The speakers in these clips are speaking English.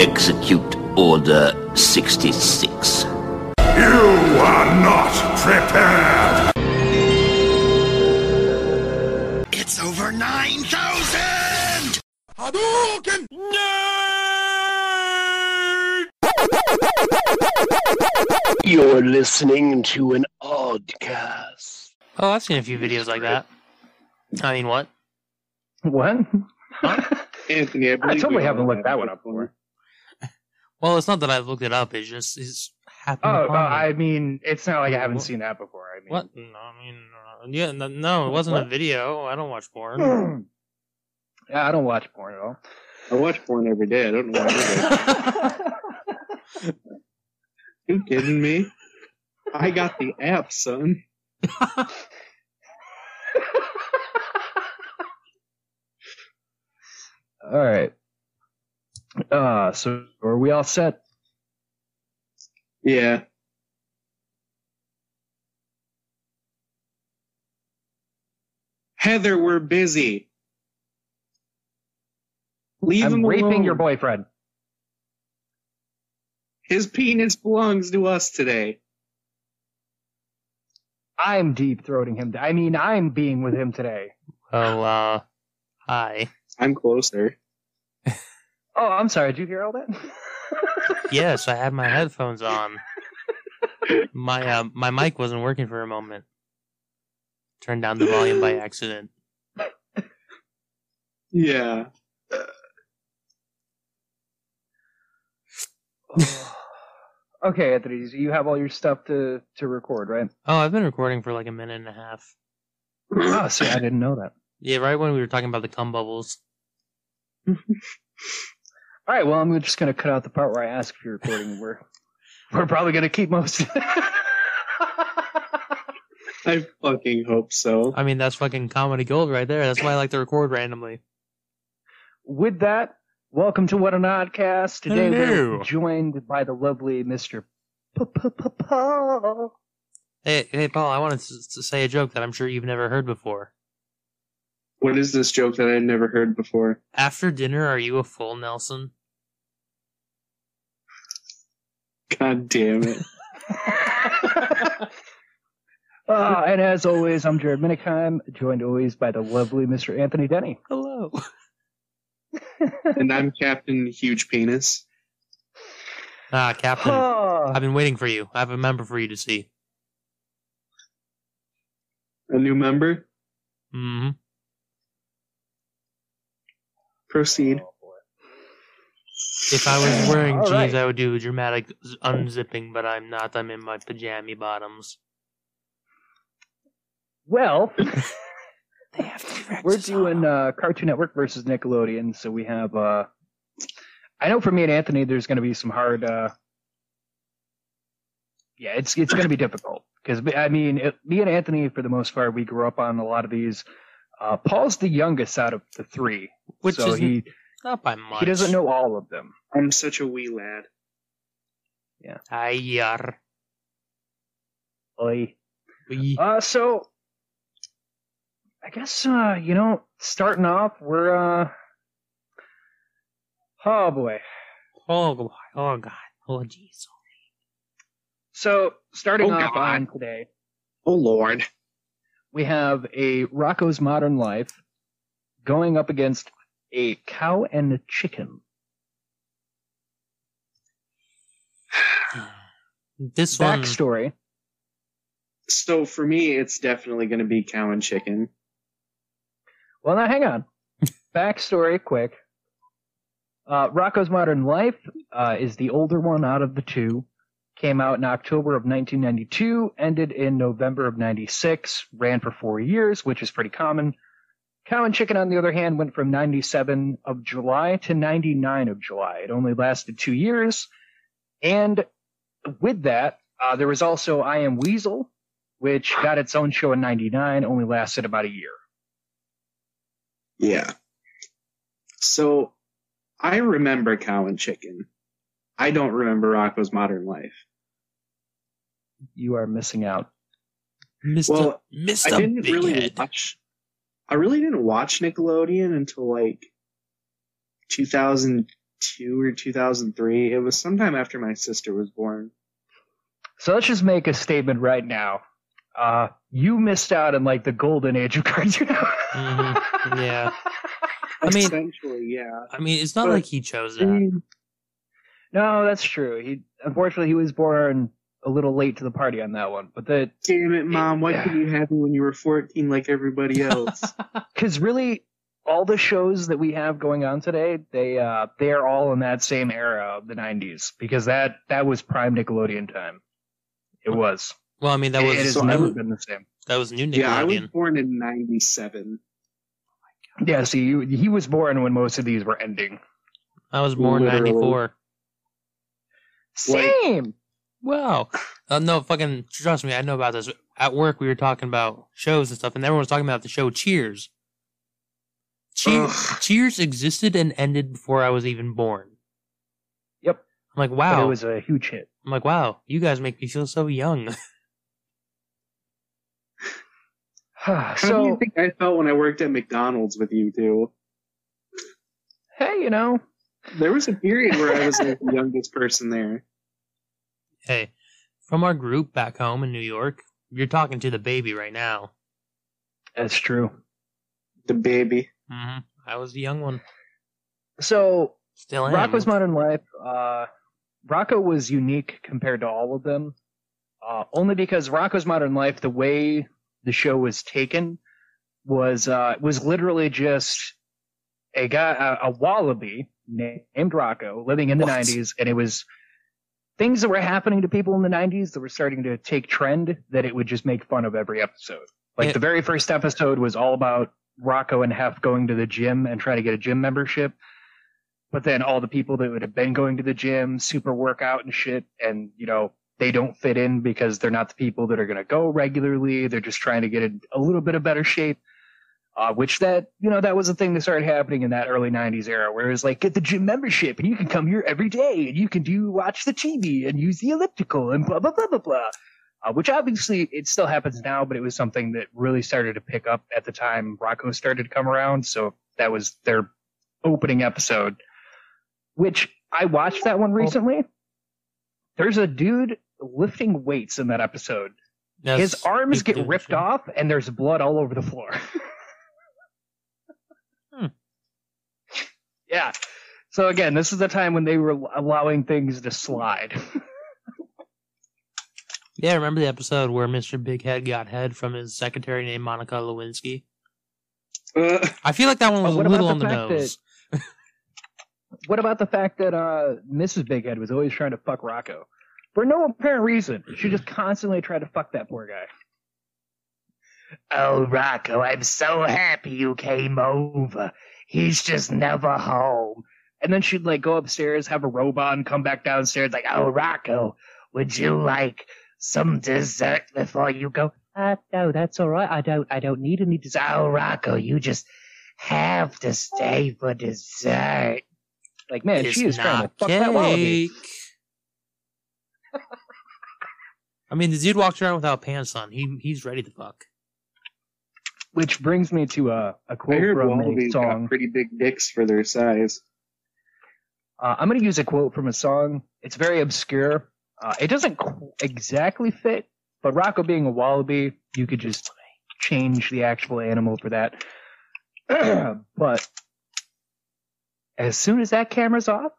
Execute Order 66. You are not prepared! It's over 9,000! Hadouken! You're listening to an oddcast. Oh, I've seen a few videos like that. I mean, what? What? Anthony, I, I totally we haven't looked that one up before. Well, it's not that I've looked it up. It's just it's happened. Oh, upon. I mean, it's not like I haven't What? seen that before. I mean, What? No, I mean, uh, yeah, no, no, it wasn't a video. I don't watch porn. yeah, I don't watch porn at all. I watch porn every day. I don't know why. you kidding me? I got the app, son. all right. Uh, so are we all set? Yeah. Heather, we're busy. Leave I'm him raping alone. your boyfriend. His penis belongs to us today. I'm deep throating him. I mean, I'm being with him today. well, uh, hi. I'm closer. Oh, I'm sorry. Did you hear all that? Yes, I had my headphones on. My uh, my mic wasn't working for a moment. Turned down the volume by accident. Yeah. okay, Anthony, so you have all your stuff to to record, right? Oh, I've been recording for like a minute and a half. Oh, see, I didn't know that. Yeah, right when we were talking about the cum bubbles. All right, well, I'm just gonna cut out the part where I ask if you're recording. We're we're probably gonna keep most. of it. I fucking hope so. I mean, that's fucking comedy gold right there. That's why I like to record randomly. With that, welcome to What an Oddcast. Today Hello. we're joined by the lovely Mister Paul. Hey, hey, Paul, I wanted to, to say a joke that I'm sure you've never heard before. What is this joke that I'd never heard before? After dinner, are you a full Nelson? God damn it. Uh, and as always, I'm Jared Minikheim, joined always by the lovely Mr. Anthony Denny. Hello. and I'm Captain Huge Penis. Ah, Captain. Oh, I've been waiting for you. I have a member for you to see. A new member? Mm hmm. Proceed. If I was wearing jeans, right. I would do a dramatic unzipping, but I'm not. I'm in my pajama bottoms. well, They have we're doing uh, Cartoon Network versus Nickelodeon, so we have. Uh, I know for me and Anthony, there's going to be some hard. Uh, yeah, it's it's going to be difficult because I mean, it, me and Anthony, for the most part, we grew up on a lot of these. Uh, Paul's the youngest out of the three, Which so is he not by much. he doesn't know all of them. I'm such a wee lad. Ay, yar. Oi. We- Uh, so I guess uh, you know, starting off, we're uh, oh boy. Oh, God. oh God. Oh, jeez. So starting Oh, off God. on today, Oh lord. we have a Rocko's Modern Life going up against a cow and a chicken. This one. Backstory. So for me, it's definitely going to be cow and chicken. Well, now hang on. Backstory, quick. Uh, Rocko's Modern Life uh, is the older one out of the two. Came out in October of 1992, ended in November of 96, ran for four years, which is pretty common. Cow and Chicken, on the other hand, went from 97 of July to 99 of July. It only lasted two years. And with that, uh, there was also I Am Weasel, which got its own show in 99, only lasted about a year. Yeah. So I remember cow and chicken. I don't remember Rocko's Modern Life. You are missing out. Mr. Well, Mr. I didn't Big really Head. watch. I really didn't watch Nickelodeon until like 2002 2002 or 2003. It was sometime after my sister was born. So let's just make a statement right now. Uh, you missed out on like the golden age of cartoon. Mhm, yeah. I mean- Essentially, yeah. I mean, it's not But- like he chose that. no, that's true. He unfortunately he was born a little late to the party on that one. But the Damn it, mom! Why couldn't you have me when you were 14 like everybody else? because really all the shows that we have going on today, they uh they are all in that same era of the '90s because that that was prime Nickelodeon time. It was. Well, I mean, that was it was has so never would- been the same. that was new Nickelodeon. yeah, I was born in '97. Yeah, see, you, he was born when most of these were ending. I was born in Literally. '94. Like- Same. Wow. Uh, no, fucking trust me, I know about this. At work, we were talking about shows and stuff, and everyone was talking about the show Cheers. Cheers, Cheers existed and ended before I was even born. Yep. I'm like, But wow. it was a huge hit. I'm like, wow. You guys make me feel so young. How do you so think I felt when I worked at McDonald's with you two? hey, you know, There was a period where I was like the youngest person there. Hey, from our group back home in New York, you're talking to the baby right now. that's true. The baby. hmm I was the young one. So Still am. Rocko's Modern Life, uh, Rocko was unique compared to all of them, uh, only because Rocko's Modern Life, the way the show was taken, was uh, was literally just a guy, a, a wallaby named Rocko, living in the What? '90s, and it was things that were happening to people in the '90s that were starting to take trend that it would just make fun of every episode. Like Yeah. the very first episode was all about Rocko and Hef going to the gym and trying to get a gym membership but then all the people that would have been going to the gym, super workout and shit, and you know they don't fit in because they're not the people that are going to go regularly. They're just trying to get in a little bit of better shape. Uh, which that you know that was a thing that started happening in that early '90s era, where it was like get the gym membership and you can come here every day and you can do watch the TV and use the elliptical and blah blah blah blah blah. Uh, which obviously it still happens now, but it was something that really started to pick up at the time Rocko started to come around. So that was their opening episode which I watched that one recently. There's a dude lifting weights in that episode. That's- His arms get ripped off and there's blood all over the floor. Yeah. So again, this is the time when they were allowing things to slide. Yeah, remember the episode where Mr. Big Head got head from his secretary named Monica Lewinsky? Uh, I feel like that one was a little about on the the fact nose. what about the fact that uh, Mrs. Big Head was always trying to fuck Rocko? For no apparent reason. She just constantly tried to fuck that poor guy. Oh, Rocco, I'm so happy you came over. He's just never home. And then she'd like go upstairs, have a robot, on, come back downstairs, like, oh, Rocko, would you like some dessert before you go? Uh, no, that's all right. I don't, I don't need any dessert. Oh, Rocko, you just have to stay for dessert. Like, man, It's she is trying to fuck that wallaby. I mean, the dude walks around without pants on. He he's ready to fuck. Which brings me to a quote heard from a wallabies got song. pretty big dicks for their size. Uh, I'm going to use a quote from a song. It's very obscure. Uh, it doesn't qu- exactly fit, but Rocko being a wallaby, you could just change the actual animal for that. but as soon as that camera's off,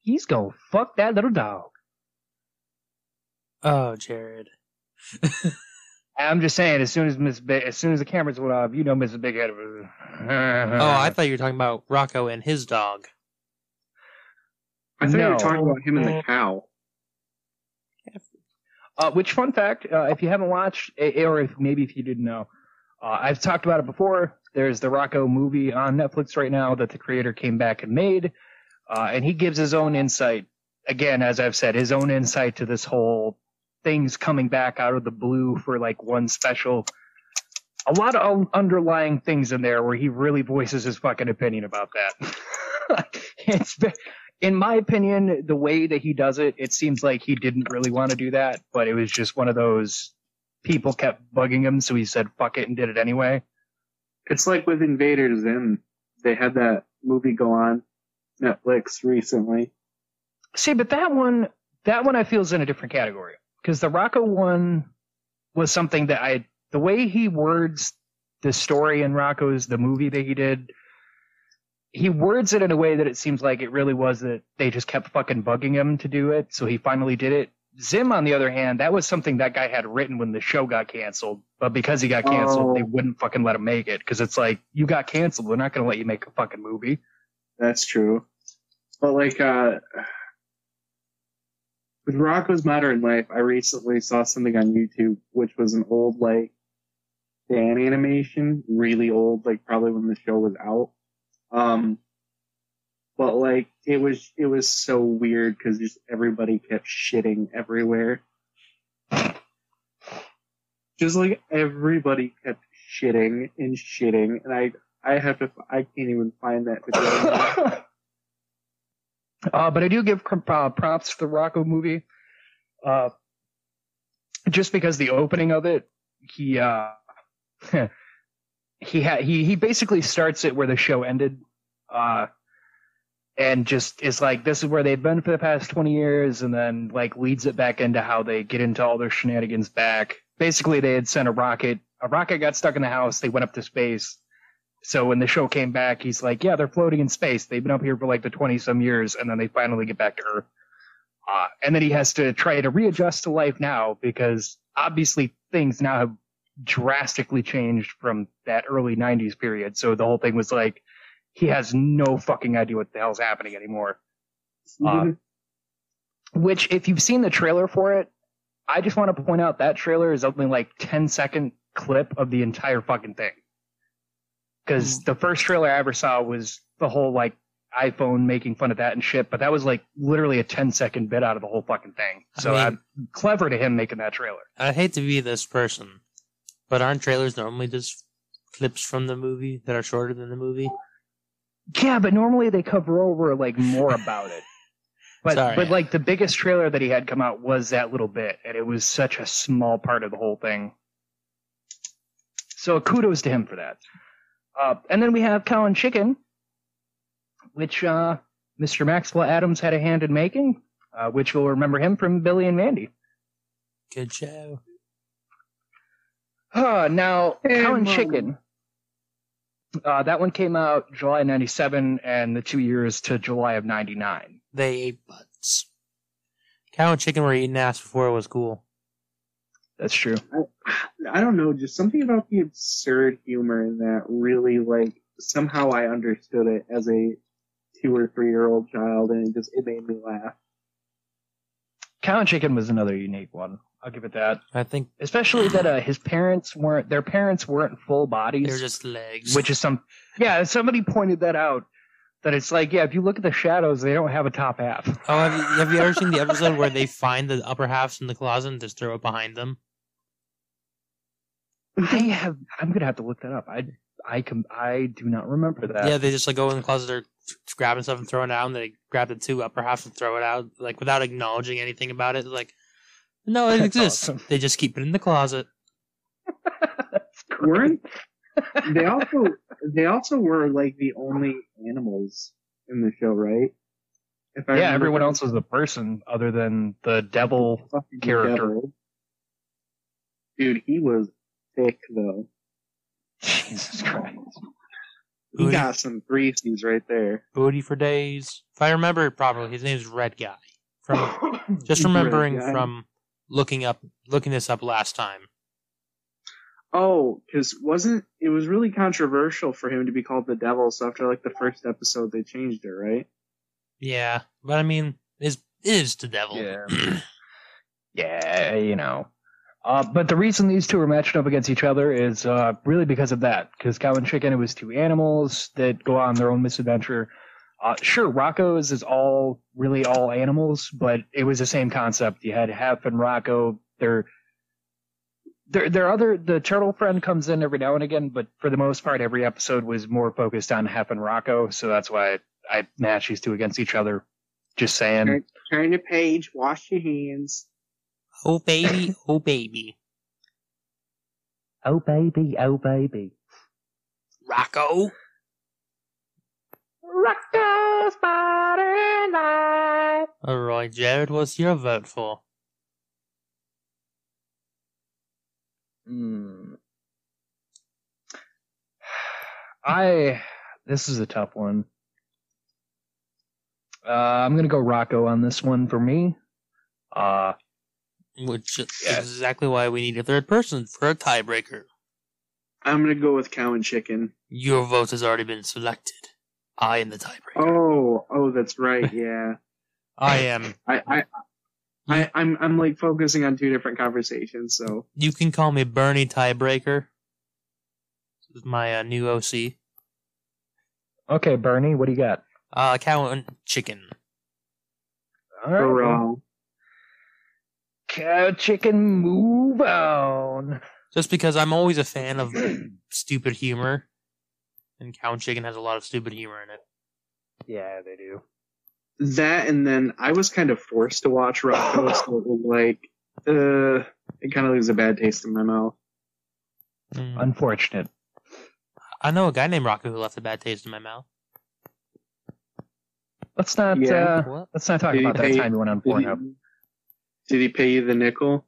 he's going to fuck that little dog. Oh, Jared. I'm just saying, as soon as Miss, Ba- as soon as the cameras went off, you know Mrs. Big Head. Oh, I thought you were talking about Rocko and his dog. I thought you were talking about him and the cow. Uh, which fun fact, uh, if you haven't watched, or if maybe if you didn't know, uh, I've talked about it before. There's the Rocko movie on Netflix right now that the creator came back and made, uh, and he gives his own insight. Again, as I've said, his own insight to this whole things coming back out of the blue for like one special. A lot of underlying things in there where he really voices his fucking opinion about that. it's ve- in my opinion, the way that he does it, it seems like he didn't really want to do that, but it was just one of those people kept bugging him, so he said fuck it and did it anyway. It's like with Invader Zim. They had that movie go on. Netflix recently. See, but that one, that one I feel is in a different category because the Rocko one was something that I, the way he words the story in Rocko's the movie that he did, he words it in a way that it seems like it really was that they just kept fucking bugging him to do it, so he finally did it. Zim, on the other hand, that was something that guy had written when the show got canceled, but because he got canceled, Oh. they wouldn't fucking let him make it because it's like you got canceled, they're not going to let you make a fucking movie. That's true. But like uh with Rocko's Modern Life, I recently saw something on YouTube which was an old like fan animation, really old, like probably when the show was out. Um but like it was it was so weird because just everybody kept shitting everywhere. Just like everybody kept shitting and shitting, and I I have to I can't even find that video. Uh, but I do give uh, props to the Rocko movie, uh, just because the opening of it, he uh, he had he he basically starts it where the show ended, uh, and just is like this is where they've been for the past twenty years, and then like leads it back into how they get into all their shenanigans back. Basically, they had sent a rocket. A rocket got stuck in the house. They went up to space. So when the show came back, he's like, "Yeah, they're floating in space. They've been up here for like the twenty some years, and then they finally get back to Earth." Uh, and then he has to try to readjust to life now because obviously things now have drastically changed from that early '90s period. So the whole thing was like, he has no fucking idea what the hell's happening anymore. Uh, which, if you've seen the trailer for it, I just want to point out that trailer is only like 10 second clip of the entire fucking thing. Because mm. the first trailer I ever saw was the whole like iPhone making fun of that and shit, but that was like literally a 10 second bit out of the whole fucking thing. So I mean- clever to him making that trailer. I hate to be this person, but aren't trailers normally just clips from the movie that are shorter than the movie? Yeah, but normally they cover over like more about it. But Sorry. but like the biggest trailer that he had come out was that little bit, and it was such a small part of the whole thing. So kudos to him for that. Uh, and then we have Cow and Chicken, which uh, Mr. Maxwell Atoms had a hand in making, uh, which you'll remember him from Billy and Mandy. Good show. Uh, now, Hey, Cow and Mom. Chicken. Uh, that one came out July 97 and the two years to July of 99. They ate butts. Cow and chicken were eating ass before it was cool. That's true. I don't know, just something about the absurd humor in that really like somehow I understood it as a two or three year old child and it just it made me laugh. Cow and Chicken was another unique one. I'll give it that. I think Especially that uh, his parents weren't, their parents weren't full bodies. they're just legs. which is some, yeah, somebody pointed that out. That it's like, yeah, if you look at the shadows, they don't have a top half. oh, have you, have you ever seen the episode where they find the upper halves in the closet and just throw it behind them? I have, I'm gonna have to look that up. I, I can, I do not remember that. yeah, they just like go in the closet, they're grabbing stuff and throwing it out, and they grab the two upper halves and throw it out, like without acknowledging anything about it. Like, no, it That's exists. awesome. They just keep it in the closet. That's great. Weren't they also they also were like the only animals in the show, right? If I Yeah, remember everyone else was a person other than the devil. Fucking character. devil. Dude, he was thick though. Jesus Christ. He Booty, got some greasies right there. booty for days. If I remember it properly, his name's Red Guy. From just remembering Guy. from looking up, looking this up last time. Oh, because wasn't it was really controversial for him to be called the devil? So after like the first episode, they changed it, right? Yeah, but I mean, is is the devil? Yeah. yeah, you know. Uh, but the reason these two are matched up against each other is uh, really because of that. Because Cow and Chicken, it was two animals that go on their own misadventure. Uh, sure, Rocko's is all really all animals, but it was the same concept. You had Hef and Rocko. They're their their other the turtle friend comes in every now and again, but for the most part, every episode was more focused on Hef and Rocko. So that's why I match these two against each other. Just saying. Right. Turn the page, wash your hands. Oh baby, oh baby, Oh baby, oh baby. Rocko. Rocko's Alright, Jared, what's your vote for? Hmm. I. This is a tough one. Uh, I'm gonna go Rocko on this one for me. Uh, Which is exactly why we need a third person for a tiebreaker. I'm gonna go with cow and chicken. Your vote has already been selected. I am the tiebreaker. Oh, oh, that's right. Yeah, I am. I, I, I, I'm, I'm like focusing on two different conversations. So You can call me Bernie Tiebreaker. This is my uh, new OC. okay, Bernie, what do you got? Uh, cow and chicken. All right, hurrah! Cow chicken, move on. Just because I'm always a fan of stupid humor, and cow chicken has a lot of stupid humor in it. Yeah, they do. That and then I was kind of forced to watch Rocko, so it was like, uh, it kind of leaves a bad taste in my mouth. Mm. Unfortunate. I know a guy named Rocco who left a bad taste in my mouth. Let's not. Yeah. Uh, let's not talk Did about that pay- time you went on Pornhub. Did he pay you the nickel?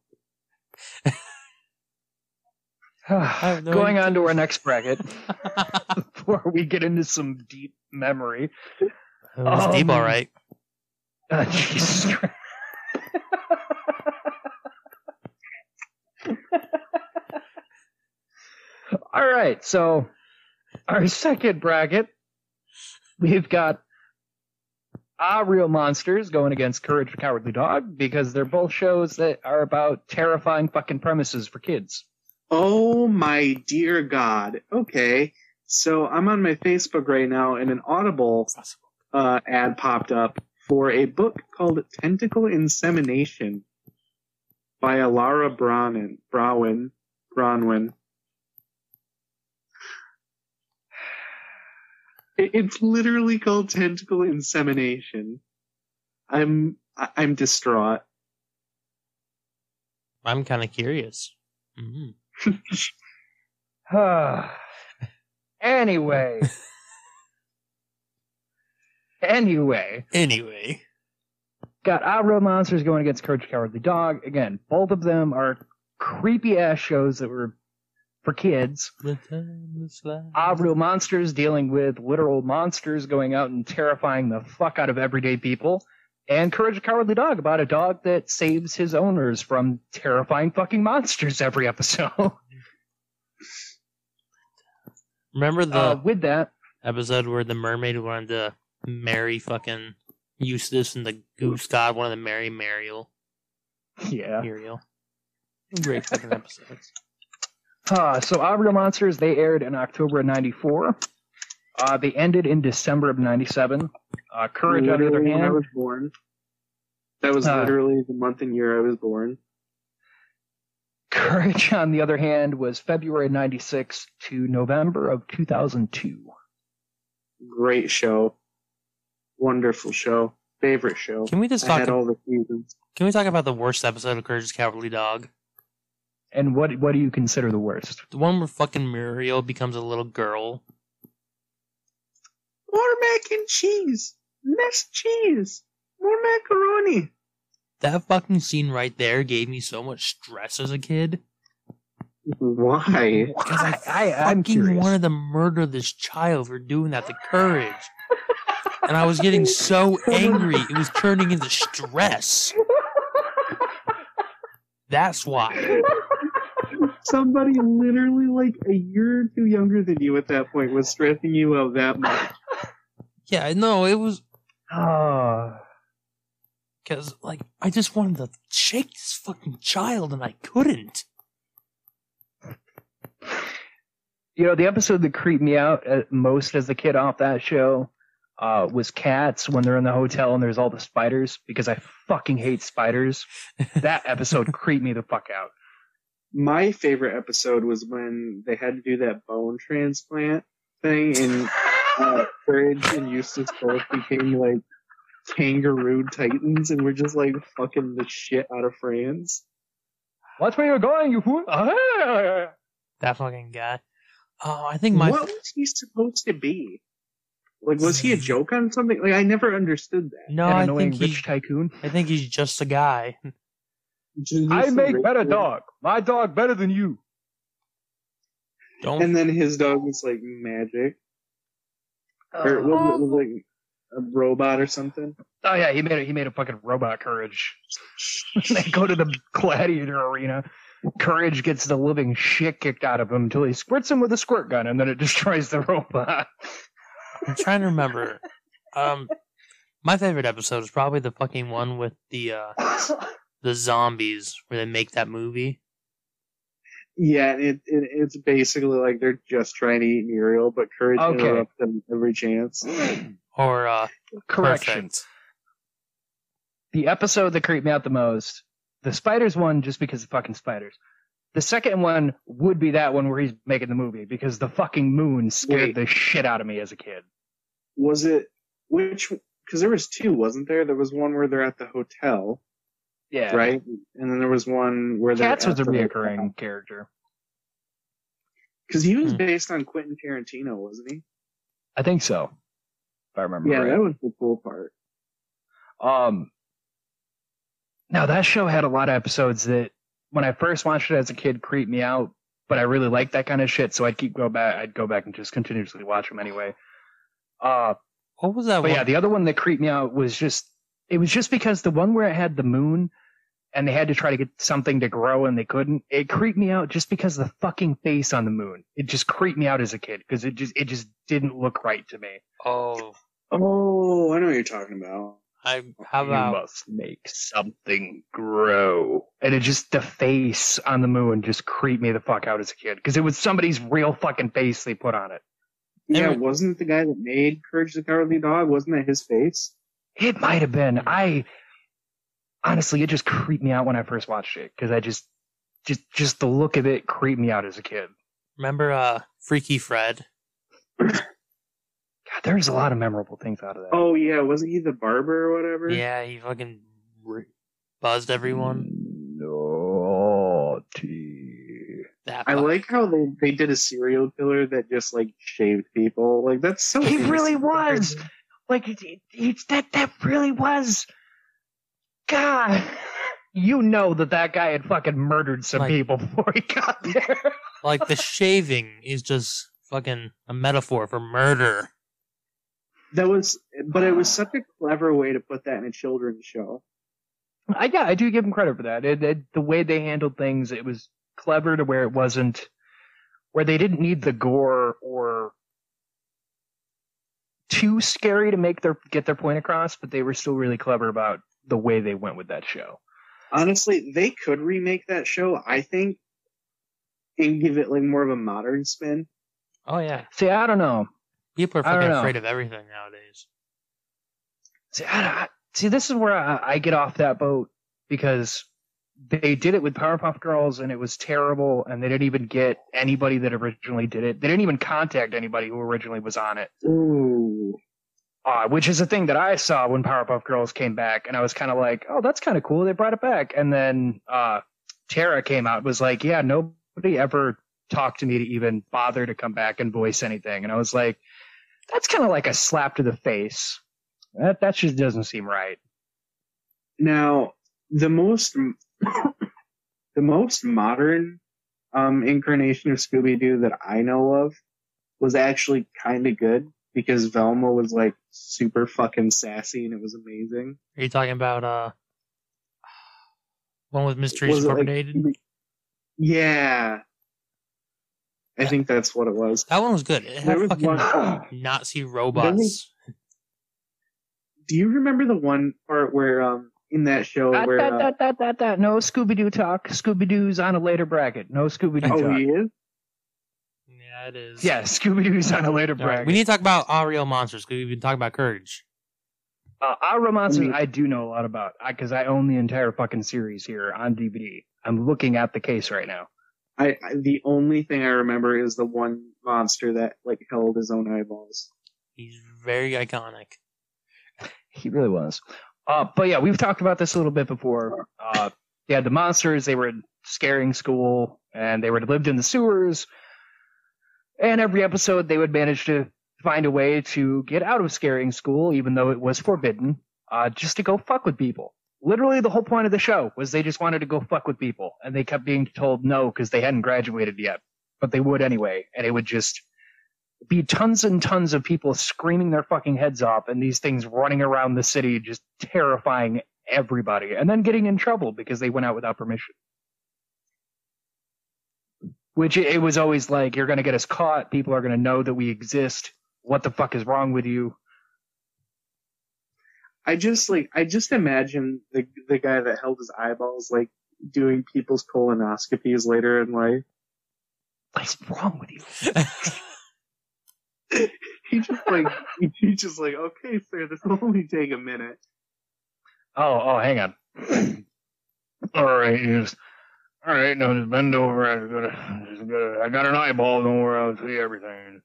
no Going idea. on to our next bracket before we get into some deep memory. It was deep, Um, alright. Uh, Jesus Christ. All right, so our second bracket, we've got Ah Real Monsters going against Courage the Cowardly Dog because they're both shows that are about terrifying fucking premises for kids. Oh my dear God. Okay. So I'm on my Facebook right now and an Audible uh, ad popped up for a book called Tentacle Insemination by Alara Brown Browen. Bronwyn. It's literally called Tentacle Insemination. I'm I- I'm distraught. I'm kind of curious. Mhm. anyway. anyway. Anyway, Got Real Monsters going against Courage Cowardly Dog. Again, both of them are creepy ass shows that were for kids. the time is flying. Ah Real Monsters dealing with literal monsters going out and terrifying the fuck out of everyday people. And Courage the Cowardly Dog about a dog that saves his owners from terrifying fucking monsters every episode. Remember the uh, with that, episode where the mermaid wanted to marry fucking Eustace and the goose god wanted to marry Mariel? yeah. Muriel. Great fucking episodes. Uh, so Ah Real Monsters, they aired in October of 94. Uh, they ended in December of 97. Uh, Courage, on the other Literally when I hand, was born. That was Uh. literally the month and year I was born. Courage, on the other hand, was February 96 to November of 2002. Great show. Wonderful show. Favorite show. Can we just I talk? had all the seasons. Can we talk about the worst episode of Courage's Cowardly Dog? And what what do you consider the worst? The one where fucking Muriel becomes a little girl. More mac and cheese. Less cheese. More macaroni. That fucking scene right there gave me so much stress as a kid. Why? Because I, I, I, I'm fucking curious. wanted to murder this child for doing that The Courage. and I was getting so angry, it was turning into stress. That's why. Somebody literally like a year or two younger than you at that point was stressing you out that much. Yeah, I know, it was because, like, I just wanted to shake this fucking child and I couldn't. You know, the episode that creeped me out uh, most as a kid off that show uh, was Katz when they're in the hotel and there's all the spiders because I fucking hate spiders. that episode creeped me the fuck out. My favorite episode was when they had to do that bone transplant thing and uh, Courage and Eustace both became like kangaroo titans and we're just like fucking the shit out of France. Watch where you're going, you fool! Ah! That fucking guy. Oh, I think my what was he supposed to be? Like, was he a joke on something? Like, I never understood that. No, An I annoying think he, rich tycoon. I think he's just a guy. I make better dog. My dog better than you. Don't And then his dog was like magic, or Uh, was it, like a robot or something. Oh yeah, he made a, he made a fucking robot courage. they go to the gladiator arena. Courage gets the living shit kicked out of him until he squirts him with a squirt gun, and then it destroys the robot. I'm trying to remember. Um, my favorite episode is probably the fucking one with the uh the zombies where they make that movie. Yeah, it, it it's basically like they're just trying to eat Muriel, but Courage Okay. interrupts them every chance. Or uh, Correction. Perfect. The episode that creeped me out the most, the spiders one, just because of fucking spiders. The second one would be that one where he's making the movie because the fucking moon scared Wait. the shit out of me as a kid. Was it which? Because there was two, wasn't there? There was one where they're at the hotel, Yeah, right? And then there was one where they're Katz was a at the reoccurring character. Because he was Hmm. based on Quentin Tarantino, wasn't he? I think so. If I remember Yeah, right. that was the cool part. Um, now that show had a lot of episodes that when I first watched it as a kid creeped me out, but I really liked that kind of shit, so I'd keep go back. I'd go back and just continuously watch them anyway. Uh, what was that but one? yeah, the other one that creeped me out was just it was just because the one where it had the moon and they had to try to get something to grow and they couldn't. It creeped me out just because of the fucking face on the moon. It just creeped me out as a kid because it just it just didn't look right to me. oh, Oh, I know what you're talking about. I how about you must make something grow. And it just the face on the moon just creeped me the fuck out as a kid because it was somebody's real fucking face they put on it. Yeah, Every- wasn't it the guy that made Courage the Cowardly Dog? Wasn't that his face? It might have been. I honestly, it just creeped me out when I first watched it because I just, just, just the look of it creeped me out as a kid. remember uh Freaky Fred? God, there's a lot of memorable things out of that. Oh yeah, wasn't he the barber or whatever? Yeah, he fucking r- buzzed everyone. Naughty. That I fuck- like how they, they did a serial killer that just like shaved people. Like that's so. He really was. Like it, it, it's that that really was. God, you know that that guy had fucking murdered some Like- people before he got there. like the shaving is just fucking a metaphor for murder. That was, but it was such a clever way to put that in a children's show. I yeah, I do give him credit for that. It, it, the way they handled things, it was clever to where it wasn't, where they didn't need the gore or too scary to make their get their point across, but they were still really clever about the way they went with that show. Honestly, they could remake that show. I think, and give it like more of a modern spin. Oh yeah, See, I don't know. people are fucking afraid of everything nowadays. See, I, I, see, this is where I, I get off that boat because they did it with Powerpuff Girls and it was terrible, and they didn't even get anybody that originally did it. They didn't even contact anybody who originally was on it, Ooh. Uh, which is a thing that I saw when Powerpuff Girls came back, and I was kind of like, oh, that's kind of cool. They brought it back, and then uh, Tara came out was like, yeah, nobody ever talked to me to even bother to come back and voice anything, and I was like, that's kind of like a slap to the face. That that just doesn't seem right. Now, the most the most modern um, incarnation of Scooby Doo that I know of was actually kind of good because Velma was like super fucking sassy and it was amazing. Are you talking about uh one with Mysteries Was like, Incorporated? Yeah, I think that's what it was. that one was good. It had fucking one- Nazi robots. Do you remember the one part where um in that show That, where that, uh, that, that, that, that. No Scooby Doo talk. Scooby Doo's on a later bracket. No Scooby Doo oh talk. he is Yeah, it is. Yeah, Scooby Doo's on a later All right, bracket. we need to talk about Our Real Monsters because we've been talking about Courage. uh, Our Monsters, Mm. I do know a lot about because I, own the entire fucking series here on DVD. I'm looking at the case right now. I, I the only thing I remember is the one monster that like held his own eyeballs. He's very iconic. He really was. Uh, but yeah, we've talked about this a little bit before. Uh, they had the monsters. They were scaring school, and they were lived in the sewers. And every episode, they would manage to find a way to get out of scaring school, even though it was forbidden, uh, just to go fuck with people. Literally, the whole point of the show was they just wanted to go fuck with people, and they kept being told no because they hadn't graduated yet, but they would anyway, and it would just be tons and tons of people screaming their fucking heads off, and these things running around the city, just terrifying everybody, and then getting in trouble because they went out without permission. Which it was always like, you're gonna get us caught, people are gonna know that we exist, what the fuck is wrong with you? I just like I just imagine the the guy that held his eyeballs like doing people's colonoscopies later in life. What's wrong with you? He just like he just like okay, sir, this will only take a minute. Oh, oh, hang on. all right, yes. All right, now just bend over. I got, a, just got I got an eyeball. Don't worry, I'll see everything.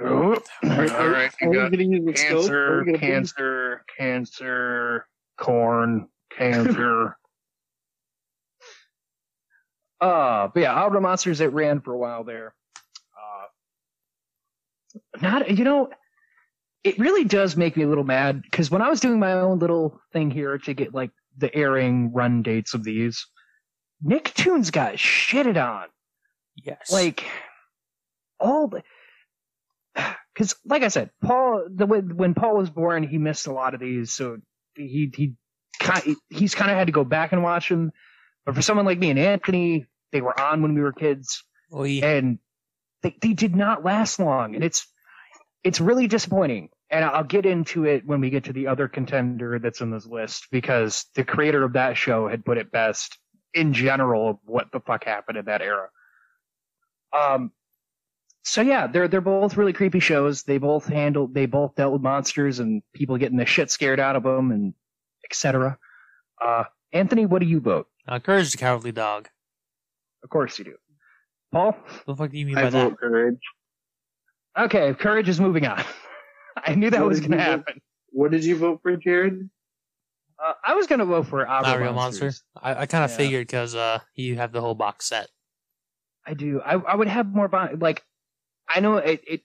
Oh, all right, you got gonna use the scope? Are cancer, we gonna put- cancer, cancer, corn, cancer. uh, but yeah, Out of the Monsters it ran for a while there. Uh, not, you know, it really does make me a little mad because when I was doing my own little thing here to get like the airing run dates of these, Nicktoons got shitted on. Yes. like all the because like i said paul the when when paul was born he missed a lot of these. So he he he's kind of had to go back and watch them. But for someone like me and anthony they were on when we were kids. Oh, Oy. and they, they did not last long. And it's it's really disappointing. And i'll get into it when we get to the other contender that's in this list because the creator of that show had put it best in general of what the fuck happened in that era um so yeah they're they're both really creepy shows they both handled they both dealt with monsters and people getting the shit scared out of them and etc uh anthony what do you vote Uh, Courage the Cowardly Dog. of course you do paul What the fuck do you mean by I that? vote courage. Okay, courage is moving on. I knew that What was going to you vote? happen. What did you vote for, Jared? Uh, I was going to vote for Not real Monsters. monster. I, I kind of Yeah. figured because uh, you have the whole box set. I do. I, I would have more bon- like. I know it, it.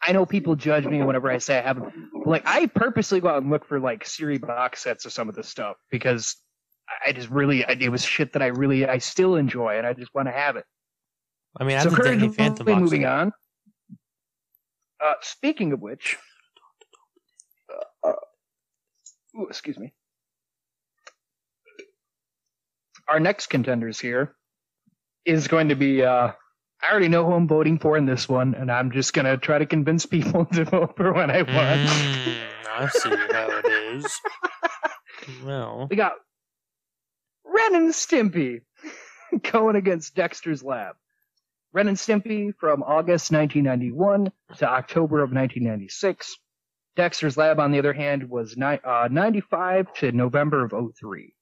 I know people judge me whenever I say I have. like I purposely go out and look for like series box sets of some of this stuff because I- just really I, it was shit that I really I still enjoy and I just want to have it. I mean, I so have the courage Danny is Phantom box. moving set. on. Uh, speaking of which, uh, ooh, excuse me. Our next contenders here is going to be. Uh, I already know who I'm voting for in this one, and I'm just gonna try to convince people to vote for what I want. Mm, I see how it is. Well, We got Ren and Stimpy going against Dexter's Lab. Ren and Stimpy from August 1991 to October of 1996. Dexter's Lab, on the other hand, was ni- uh, 95 to November of 03.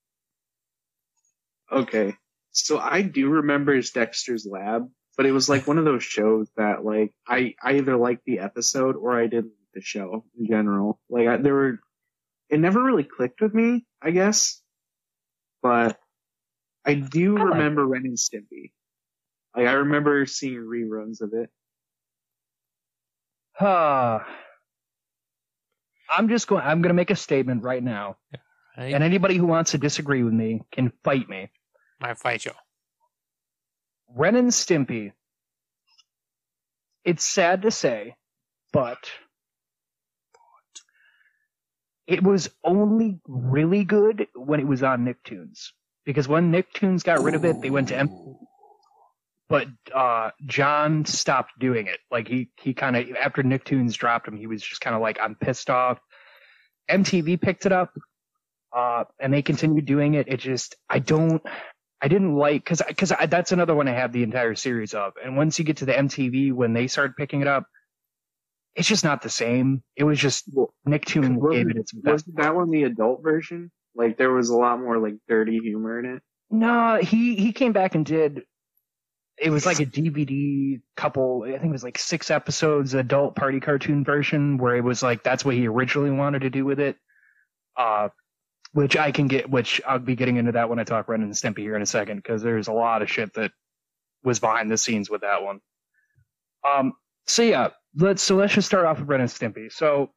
Okay. So I do remember his Dexter's Lab, but it was like one of those shows that like I, I either liked the episode or I didn't like the show in general. Like I, there were, it never really clicked with me, I guess. But I do I liked remember Ren and Stimpy. Like I remember seeing reruns of it. Uh, I'm just going, I'm going to make a statement right now. I, And anybody who wants to disagree with me can fight me. I fight you. Ren and Stimpy. It's sad to say, but it was only really good when it was on Nicktoons. Because when Nicktoons got rid of it, they went to M. But uh, John stopped doing it. Like he he kind of after Nicktoons dropped him, he was just kind of like I'm pissed off. MTV picked it up, uh, and they continued doing it. It just I don't I didn't like because because that's another one I have the entire series of. And once you get to the MTV when they started picking it up, it's just not the same. It was just Nicktoon Wasn't- gave it its best. Wasn't that one the adult version? Like there was a lot more like dirty humor in it. No, he he came back and did. It was like a DVD couple. I think it was like six episodes adult party cartoon version where it was like that's what he originally wanted to do with it. Uh, which I can get. Which I'll be getting into that when I talk Ren and Stimpy here in a second because there's a lot of shit that was behind the scenes with that one. Um. So yeah, let's so let's just start off with Ren and Stimpy. So,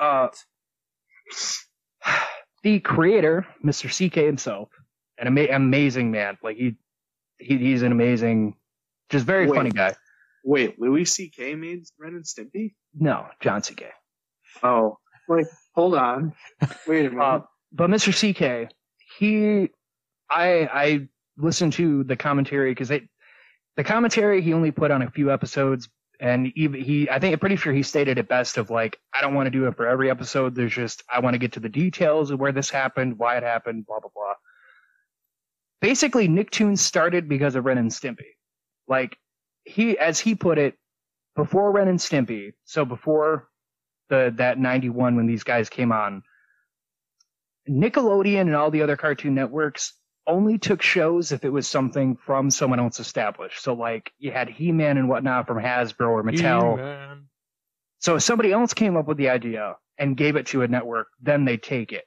uh, the creator, Mr. CK himself, an ama- amazing man. Like he, he he's an amazing, just very Wait. funny guy. Wait, Louis C.K. made Ren and Stimpy? No, John CK. Oh, like hold on. Wait a minute. Uh, but Mr. CK, he, I, I listened to the commentary because they, the commentary he only put on a few episodes, and even he, I think I'm pretty sure he stated it best of like, I don't want to do it for every episode. There's just I want to get to the details of where this happened, why it happened, blah blah blah. Basically, Nicktoons started because of Ren and Stimpy. Like he, as he put it, before Ren and Stimpy, so before the that 91 when these guys came on. Nickelodeon and all the other cartoon networks only took shows if it was something from someone else established. So like you had he-man and whatnot from hasbro or mattel. He-Man. so if somebody else came up with the idea and gave it to a network then they take it.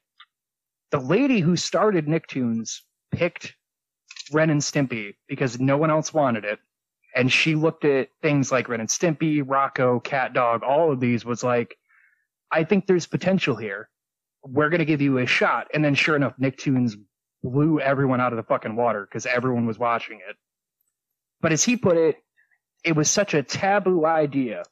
The lady who started nicktoons picked ren and stimpy because no one else wanted it. And she looked at things like ren and stimpy Rocko cat dog all of these was like I think there's potential here. We're going to give you a shot. And then sure enough, Nicktoons blew everyone out of the fucking water because everyone was watching it. But as he put it, it was such a taboo idea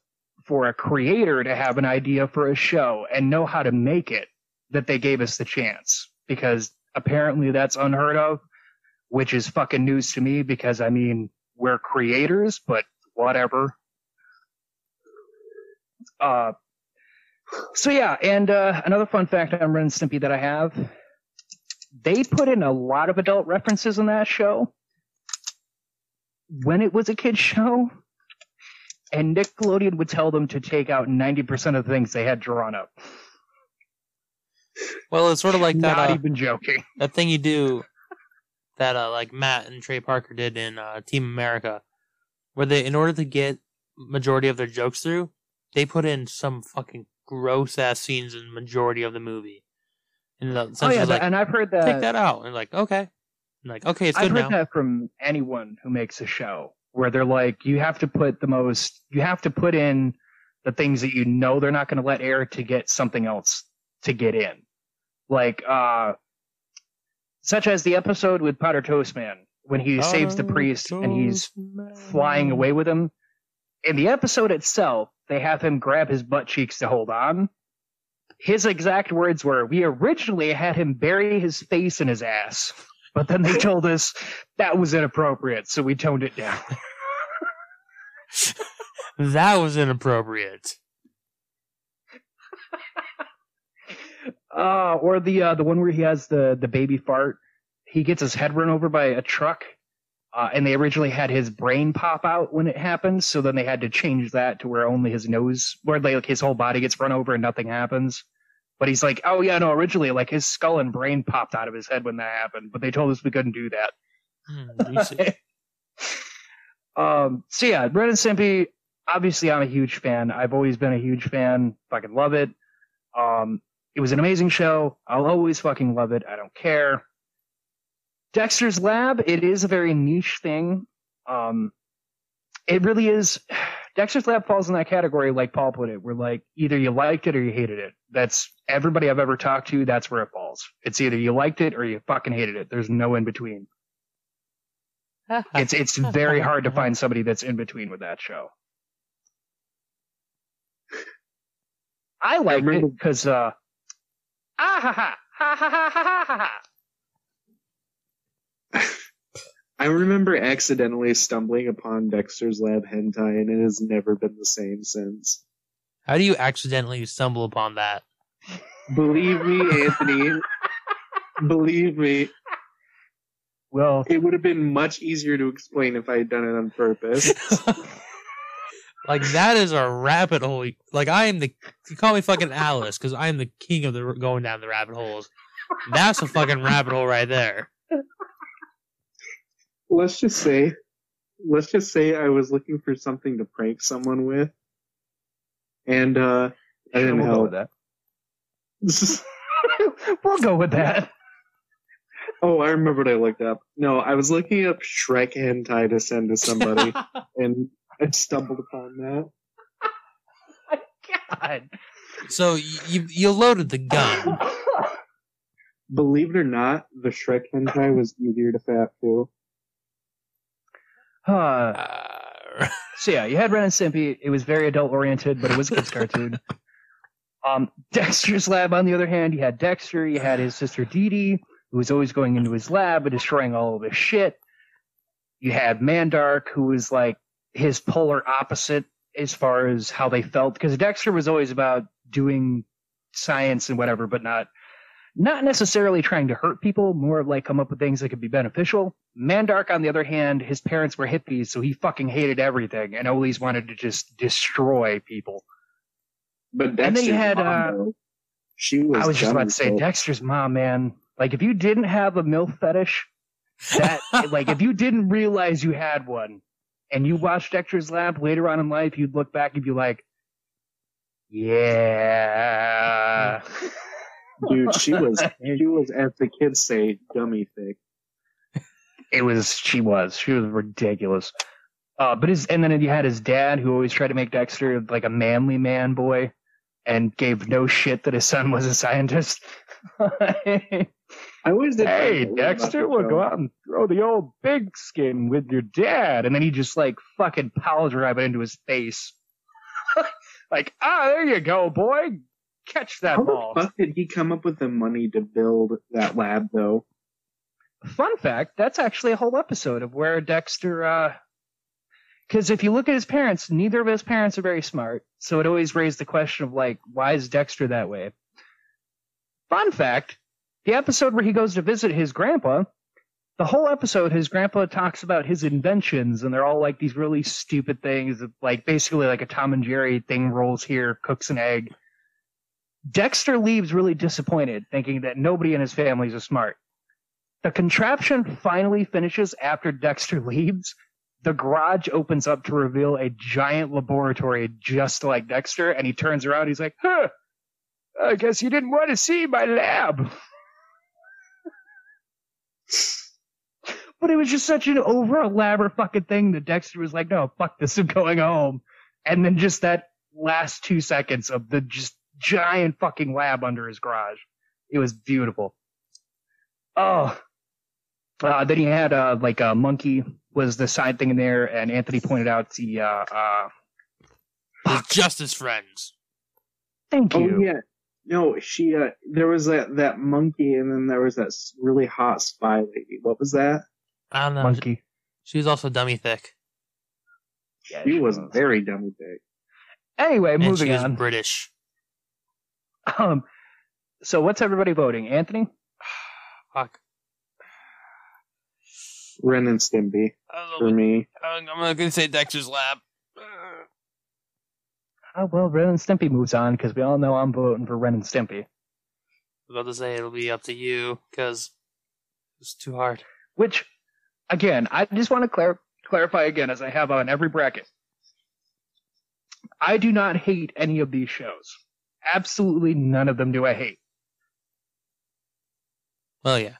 for a creator to have an idea for a show and know how to make it that they gave us the chance because apparently that's unheard of, which is fucking news to me because I mean, we're creators, but whatever. Uh, so yeah, and uh, another fun fact on Ren and Stimpy that I have, they put in a lot of adult references in that show when it was a kid's show, and Nickelodeon would tell them to take out 90% of the things they had drawn up. Well, it's sort of like that. Not uh, even joking. that thing you do that uh, like Matt and Trey Parker did in uh, Team America, where they, in order to get majority of their jokes through, they put in some fucking gross ass scenes in the majority of the movie. And the Oh yeah, like, and I've heard that. take that out. And like, okay. And like, okay, it's I've good heard now. that from anyone who makes a show where they're like, you have to put the most, you have to put in the things that you know they're not going to let air to get something else to get in. Like, uh, such as the episode with Powdered Toastman when he saves the priest and he's flying away with him. In the episode itself, they have him grab his butt cheeks to hold on. His exact words were, we originally had him bury his face in his ass, but then they told us that was inappropriate, so we toned it down. That was inappropriate. Uh, or the, uh, the one where he has the, the baby fart. He gets his head run over by a truck. Uh, and they originally had his brain pop out when it happened, so then they had to change that to where only his nose, where like his whole body gets run over and nothing happens. But he's like, oh yeah, no, originally like his skull and brain popped out of his head when that happened, but they told us we couldn't do that. See. um, so yeah, Ren and Stimpy. Obviously, I'm a huge fan. I've always been a huge fan. Fucking love it. Um, it was an amazing show. I'll always fucking love it. I don't care. Dexter's Lab. It is a very niche thing. Um, it really is. Dexter's Lab falls in that category, like Paul put it, where like either you liked it or you hated it. That's everybody I've ever talked to. That's where it falls. It's either you liked it or you fucking hated it. There's no in between. It's it's very hard to find somebody that's in between with that show. I liked remember- it because uh, ah ha ha ha ha ha ha ha ha. I remember accidentally stumbling upon Dexter's Lab hentai, and it has never been the same since. How do you accidentally stumble upon that? Believe me, Anthony. believe me, Well, it would have been much easier to explain if I had done it on purpose. like that is a rabbit hole. Like I am the you call me fucking Alice because I am the king of the going down the rabbit holes. That's a fucking rabbit hole right there. Let's just say, let's just say I was looking for something to prank someone with, and uh, I didn't we'll go with that. we'll go with that. oh, I remember what I looked up. No, I was looking up Shrek hentai to send to somebody, and I stumbled upon that. God. So you you, you loaded the gun. Believe it or not, the Shrek hentai was easier to fap too. Uh, Uh, so yeah, you had Ren and Stimpy. It was very adult oriented, but it was a kids cartoon. Um, Dexter's Lab, on the other hand, you had Dexter. You had his sister Dee Dee, who was always going into his lab and destroying all of his shit. You had Mandark, who was like his polar opposite as far as how they felt, because Dexter was always about doing science and whatever, but not not necessarily trying to hurt people, more of like come up with things that could be beneficial. Mandark, on the other hand, his parents were hippies, so he fucking hated everything and always wanted to just destroy people. But then you had, mom, uh, she was. I was just about to say. Dexter's mom, man. Like if you didn't have a MILF fetish, that like if you didn't realize you had one and you watched Dexter's Lab later on in life, you'd look back and be like, Yeah. Dude, she was. She was, as the kids say, dummy thick. It was she was. She was ridiculous. Uh, but his and then you had his dad who always tried to make Dexter like a manly man boy and gave no shit that his son was a scientist. I always did. hey, Dexter, we'll go out and throw the old pigskin with your dad. And then he just like fucking power drive it into his face. like, ah, there you go, boy. Catch that How ball. the fuck did he come up with the money to build that lab, though? Fun fact, that's actually a whole episode of where Dexter, uh, because if you look at his parents, neither of his parents are very smart. So it always raised the question of like, why is Dexter that way? Fun fact, the episode where he goes to visit his grandpa, the whole episode, his grandpa talks about his inventions, and they're all like these really stupid things, like basically like a Tom and Jerry thing rolls here, cooks an egg. Dexter leaves really disappointed, thinking that nobody in his family is smart. The contraption finally finishes after Dexter leaves. The garage opens up to reveal a giant laboratory just like Dexter, and he turns around. He's like, huh, I guess you didn't want to see my lab. but it was just such an over elaborate fucking thing that Dexter was like, no, fuck this, I'm going home. And then just that last two seconds of the just giant fucking lab under his garage. It was beautiful. Oh. Uh, then he had, uh, like a monkey was the side thing in there, and Anthony pointed out the, uh, uh, the Justice Friends. thank you. Oh yeah. No, she. Uh, there was that that monkey, and then there was that really hot spy lady. What was that? I don't know. Monkey. She was also dummy thick, Yeah, She was was. very dummy thick. Anyway, and moving she was on. British. Um, so what's everybody voting? Anthony? Fuck. Ren and Stimpy I for don't know. me. I'm I'm gonna say Dexter's Lab. Oh, well, Ren and Stimpy moves on because we all know I'm voting for Ren and Stimpy. I was about to say it'll be up to you because it's too hard. Which, again, I just want to clar- clarify again, as I have on every bracket. I do not hate any of these shows. Absolutely none of them do I hate. Well, yeah.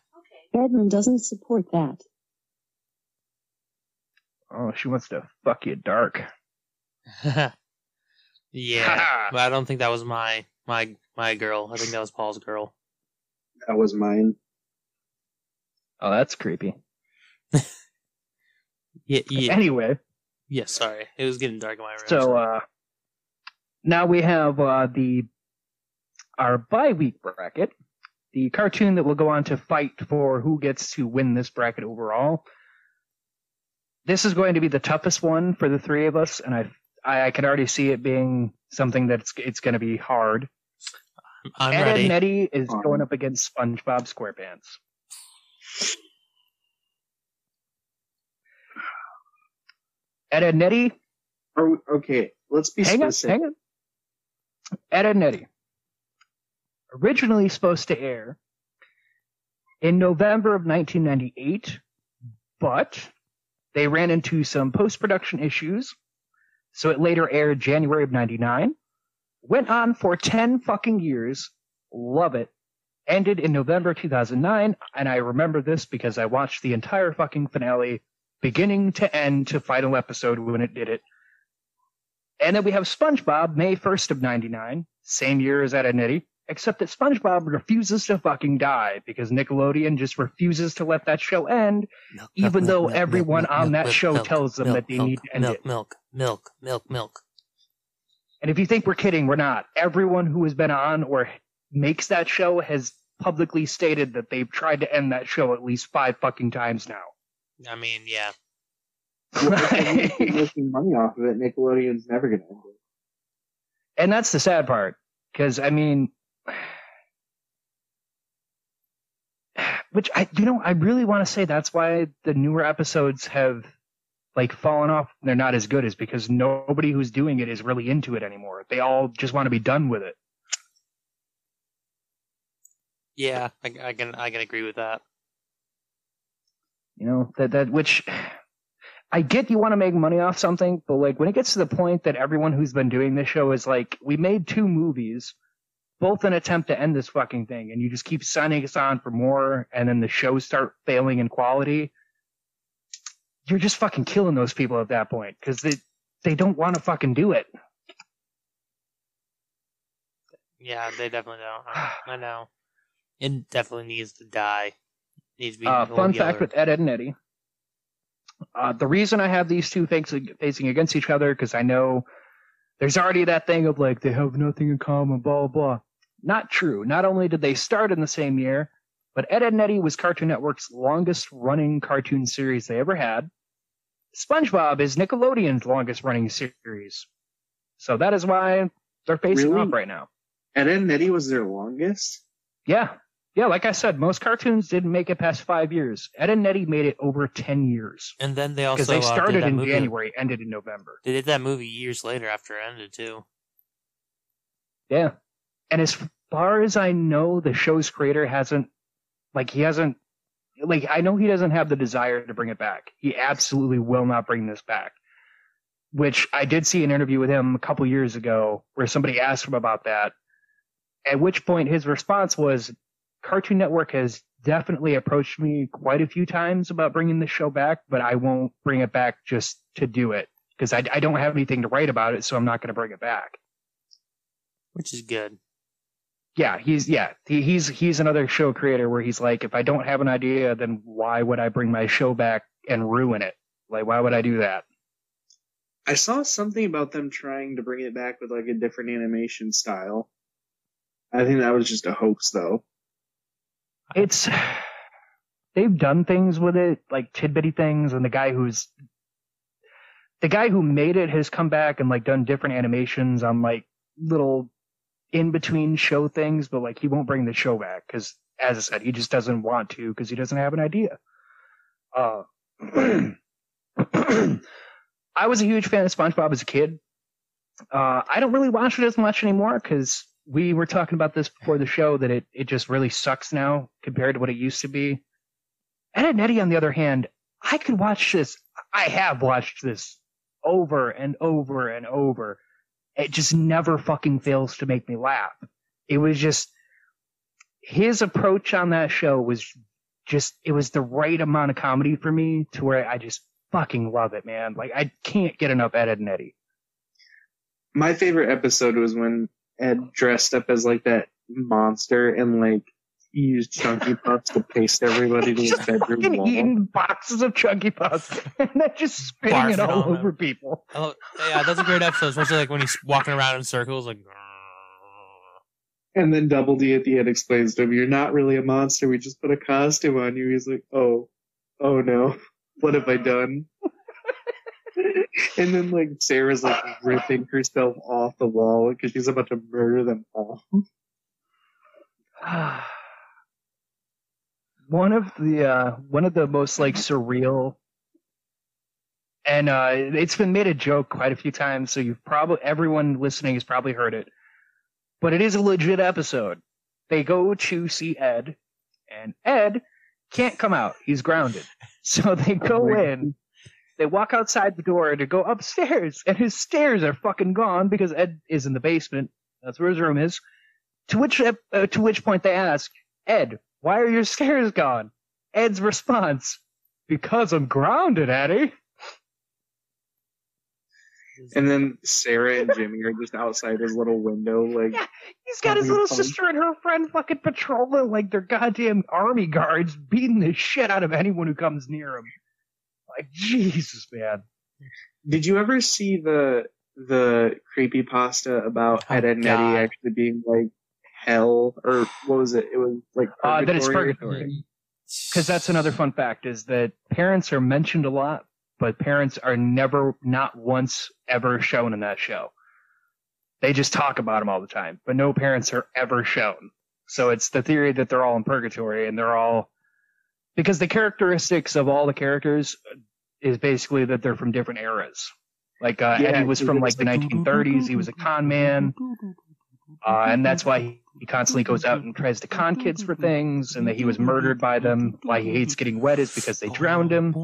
Edmund doesn't support that. Oh, she wants to fuck you dark. yeah, but I don't think that was my my my girl. I think that was Paul's girl. That was mine. Oh, that's creepy. Yeah, yeah, Anyway, yeah. Sorry, it was getting dark in my room. so uh, now we have uh, the our bye week bracket, the cartoon that will go on to fight for who gets to win this bracket overall. This is going to be the toughest one for the three of us, and I I, I can already see it being something that's it's going to be hard. I'm Ed, Ed ready. and Eddy is Um, going up against SpongeBob SquarePants. Ed, Ed and Eddy Are we, okay, let's be hang on, specific. hang on. Ed, Ed and Eddy. Originally supposed to air in November of 1998, but they ran into some post-production issues, so it later aired January of 99. Went on for 10 fucking years. Love it. Ended in November 2009, and I remember this because I watched the entire fucking finale, beginning to end to final episode when it did it And then we have SpongeBob, May 1st of 99, same year as Ed and Eddy, except that SpongeBob refuses to fucking die because Nickelodeon just refuses to let that show end, Milk, even milk, though milk, milk, everyone milk, on milk, that milk, show milk, tells them milk, that they milk, need to end milk, it. Milk, milk, milk, milk, milk. And if you think we're kidding, we're not. Everyone who has been on or makes that show has publicly stated that they've tried to end that show at least five fucking times now. I mean, yeah. making money off of it. Nickelodeon's never gonna end it. and that's the sad part because i mean which i you know i really want to say that's why the newer episodes have like fallen off they're not as good is because nobody who's doing it is really into it anymore they all just want to be done with it Yeah, I, I can I can agree with that. you know that that which i get you want to make money off something but like when it gets to the point that everyone who's been doing this show is like we made two movies both an attempt to end this fucking thing and you just keep signing us on for more and then the shows start failing in quality you're just fucking killing those people at that point because they they don't want to fucking do it Yeah, they definitely don't. I, know. It definitely needs to die. Needs to be Uh, fun fact with Ed, Ed, and Eddy. Uh, the reason I have these two facing, facing against each other, because I know there's already that thing of like, they have nothing in common, blah, blah, blah. Not true. Not only did they start in the same year, but Ed, Ed, and Eddy was Cartoon Network's longest running cartoon series they ever had. SpongeBob is Nickelodeon's longest running series. So that is why they're facing Really? off right now. Ed and Eddy was their longest. Yeah. Yeah, like I said, most cartoons didn't make it past five years. Ed and Eddy made it over 10 years. And then they also Because they uh, started that in movie- January, ended in November. They did that movie years later after it ended too. Yeah. And as far as I know, the show's creator hasn't, like, he hasn't, like, I know he doesn't have the desire to bring it back. He absolutely will not bring this back. Which I did see an interview with him a couple years ago where somebody asked him about that. At which point his response was, Cartoon Network has definitely approached me quite a few times about bringing the show back, but I won't bring it back just to do it because I, I don't have anything to write about it, so I'm not going to bring it back. Which is good. Yeah, he's yeah he, he's he's another show creator where he's like, if I don't have an idea, then why would I bring my show back and ruin it? Like, why would I do that? I saw something about them trying to bring it back with like a different animation style. I think that was just a hoax, though. It's they've done things with it, like tidbitty things, and the guy who's the guy who made it has come back and like done different animations on like little in between show things, but like he won't bring the show back because, as I said, he just doesn't want to because he doesn't have an idea. Uh, I was a huge fan of SpongeBob as a kid. Uh, I don't really watch it as much anymore because we were talking about this before the show that it, it just really sucks now compared to what it used to be. Ed and Eddy, on the other hand, I could watch this. I have watched this over and over and over. It just never fucking fails to make me laugh. It was just his approach on that show was just it was the right amount of comedy for me to where I just fucking love it, man. Like I can't get enough Ed, Ed and Eddy. My favorite episode was when Ed dressed up as like that monster and like used Chunky Puffs to paste everybody to his just bedroom fucking wall. eating boxes of Chunky Puffs and then just spitting Barfing it all on them. over people. Oh, yeah, that's a great episode, especially like when he's walking around in circles, like. And then Double D at the end explains to him, "You're not really a monster. We just put a costume on you." He's like, "Oh, oh no, what have I done?" and then like Sarah's like ripping herself off the wall because she's about to murder them all. one of the uh, one of the most like surreal and uh, it's been made a joke quite a few times so you've probably everyone listening has probably heard it. But it is a legit episode. They go to see ed and ed can't come out. He's grounded. So they go in they walk outside the door to go upstairs and his stairs are fucking gone because ed is in the basement. That's where his room is. To which uh, to which point they ask ed why are your stairs gone? Ed's response because i'm grounded eddy. And then Sarah and Jimmy are just outside his little window, like Yeah, He's got his little sister and her friend fucking patrolling like they're goddamn army guards, beating the shit out of anyone who comes near him. Like Jesus, man. Did you ever see the the creepy pasta about Oh, Ed, and Eddy actually being like hell or what was it? It was like Uh, that it's purgatory. purgatory. Because that's another fun fact is that parents are mentioned a lot, but parents are never, not once, ever shown in that show. They just talk about them all the time, but no parents are ever shown. So it's the theory that they're all in purgatory and they're all because the characteristics of all the characters is basically that they're from different eras. Like uh, Yeah, Eddy was from like the 1930s. He was a con man. Uh, and that's why he, he constantly goes out and tries to con kids for things, and that he was murdered by them. Why he hates getting wet is because they drowned him.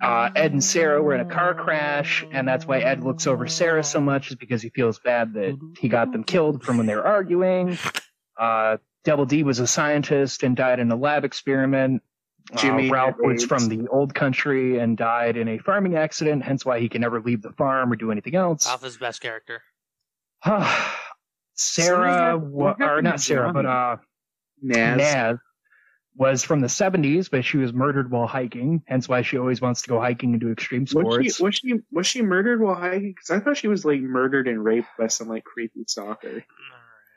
Uh, Ed and Sarah were in a car crash, and that's why Ed looks over Sarah so much, is because he feels bad that he got them killed from when they were arguing. Uh, Double D was a scientist and died in a lab experiment. Jimmy uh, Rolf was from the old country and died in a farming accident, hence why he can never leave the farm or do anything else. Rolf's best character. Sarah, Somebody got- wa- or not Sarah, but uh, Nazz. Nazz was from the 70s, but she was murdered while hiking. Hence why she always wants to go hiking and do extreme Was sports. she was she was she murdered while hiking? Because I thought she was like murdered and raped by some like creepy stalker.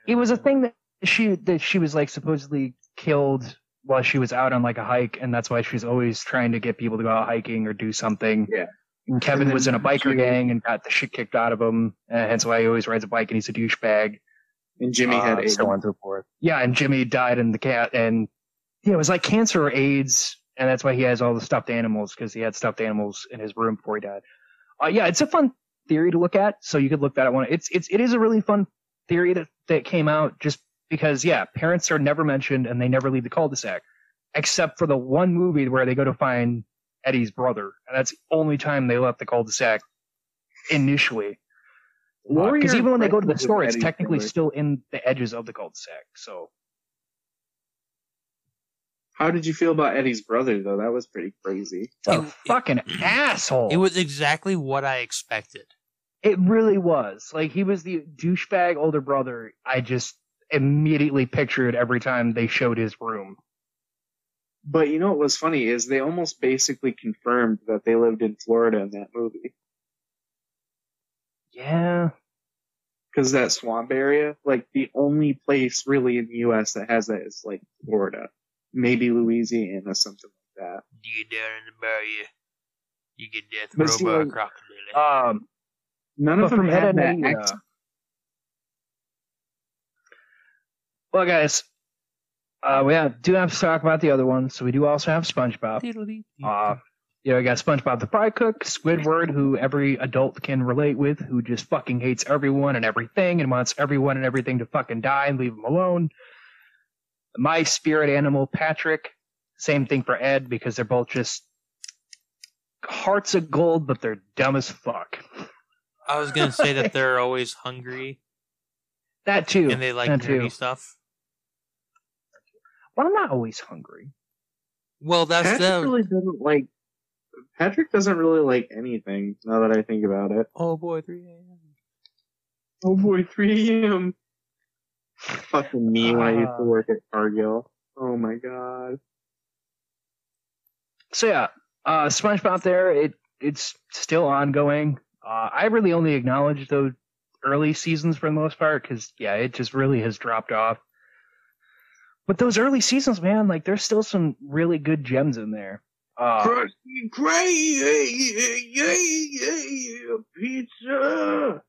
it was a thing that she that she was like supposedly killed while she was out on like a hike, and that's why she's always trying to get people to go out hiking or do something. Yeah. And Kevin And was in a biker she- gang and got the shit kicked out of him, and hence why he always rides a bike and he's a douchebag. And Jimmy uh, had AIDS. so on and so forth. Yeah, and Jimmy died in the cat, and yeah, it was like cancer or AIDS, and that's why he has all the stuffed animals because he had stuffed animals in his room before he died. Uh, yeah, it's a fun theory to look at, so you could look that at one. It's it's it is a really fun theory that that came out just because yeah, parents are never mentioned and they never leave the cul-de-sac, except for the one movie where they go to find Eddy's brother, and that's the only time they left the cul-de-sac initially. Uh, because your even when they go to the impressions of store, it's Eddy's technically brother? still in the edges of the cul-de-sac. So How did you feel about Eddy's brother though? That was pretty crazy. a It- it- fucking asshole. It was exactly what I expected. It really was. Like he was the douchebag older brother. I just immediately pictured every time they showed his room. But you know what was funny is they almost basically confirmed that they lived in Florida in that movie. Yeah. Because that swamp area, like the only place really in the U.S. that has that is like Florida, maybe Louisiana, something like that. You get down in the barrier, you get death But row see, by a crocodile. Um. None But of them had and that Eddy, uh, accent. Well, guys, uh, we have, do have to talk about the other one. So we do also have SpongeBob. Uh, you know, we got SpongeBob the Fry Cook, Squidward, who every adult can relate with, who just fucking hates everyone and everything and wants everyone and everything to fucking die and leave him alone. My spirit animal, Patrick. Same thing for Ed because they're both just hearts of gold, but they're dumb as fuck. I was gonna say that they're always hungry That too. and they like that nerdy too. stuff. Well, I'm not always hungry. Well, that's Patrick them. really doesn't like. Patrick doesn't really like anything. Now that I think about it. Oh boy, 3 a.m. Oh boy, 3 a.m. Fucking me when I used to Ah. work at Cargill. Oh my god. So yeah, uh, SpongeBob there, it it's still ongoing. Uh, I really only acknowledge those early seasons for the most part because yeah, it just really has dropped off. But those early seasons, man, like there's still some really good gems in there. Uh, Krusty Krab, pizza.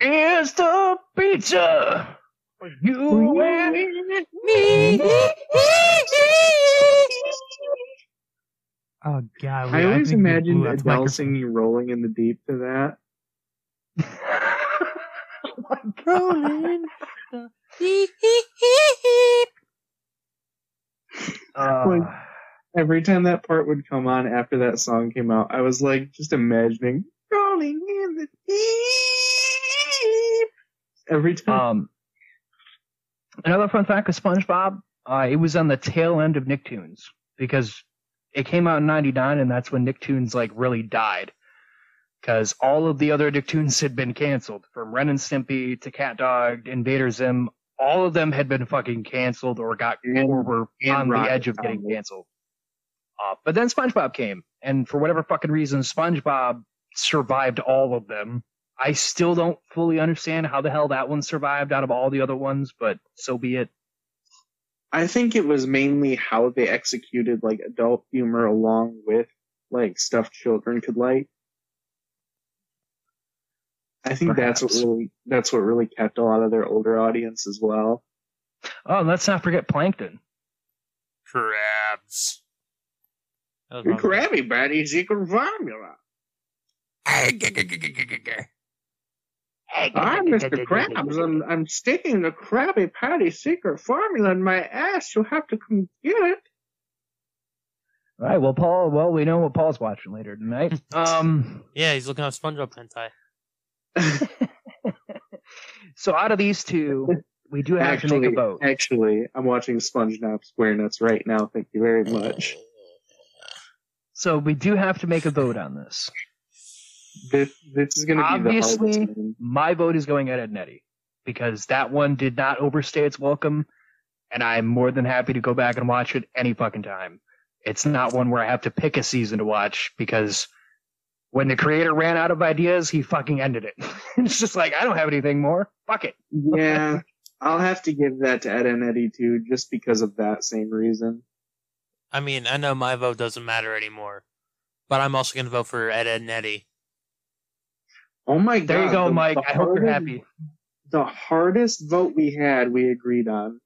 it's the pizza. for You and me. Oh god, I always imagined Adele singing "Rolling in the Deep" to that. oh my rolling. Uh, Every time that part would come on after that song came out, I was like just imagining "Rolling in the Deep." Every time. Um, another fun fact of SpongeBob, uh, it was on the tail end of Nicktoons because it came out in '99, and that's when Nicktoons like really died. because all of the other Nicktoons had been canceled, from Ren and Stimpy to Cat Dog, Invader Zim. All of them had been fucking canceled or got And- or were on the edge of getting canceled. Uh, but then SpongeBob came, and for whatever fucking reason, SpongeBob survived all of them. I still don't fully understand how the hell that one survived out of all the other ones, but so be it. I think it was mainly how they executed like adult humor along with like stuff children could like. I think that's what really that's what really kept a lot of their older audience as well. Oh, let's not forget Plankton. Crabs. That was my- Krabby Patty secret formula. I'm Mr. Krabs. I'm I'm sticking the Krabby Patty secret formula in my ass. You'll have to come get it. All right, well, Paul. Well, we know what Paul's watching later tonight. Um, Yeah, he's looking at SpongeBob hentai. so out of these two, we do have to Actually, make a vote. actually, I'm watching SpongeBob SquareNuts right now. Thank you very much. So we do have to make a vote on this. This this is going to be the Obviously-. My vote is going at Ed and Eddy because that one did not overstay its welcome, and I'm more than happy to go back and watch it any fucking time. It's not one where I have to pick a season to watch because when the creator ran out of ideas, he fucking ended it. it's just like I don't have anything more. Fuck it. Yeah, I'll have to give that to Ed and Eddy too, just because of that same reason. I mean, I know my vote doesn't matter anymore, but I'm also going to vote for Ed, Ed, and Eddy. Oh my god! There you go, the- Mike. the I hope you're happy. The hardest vote we had, we agreed on.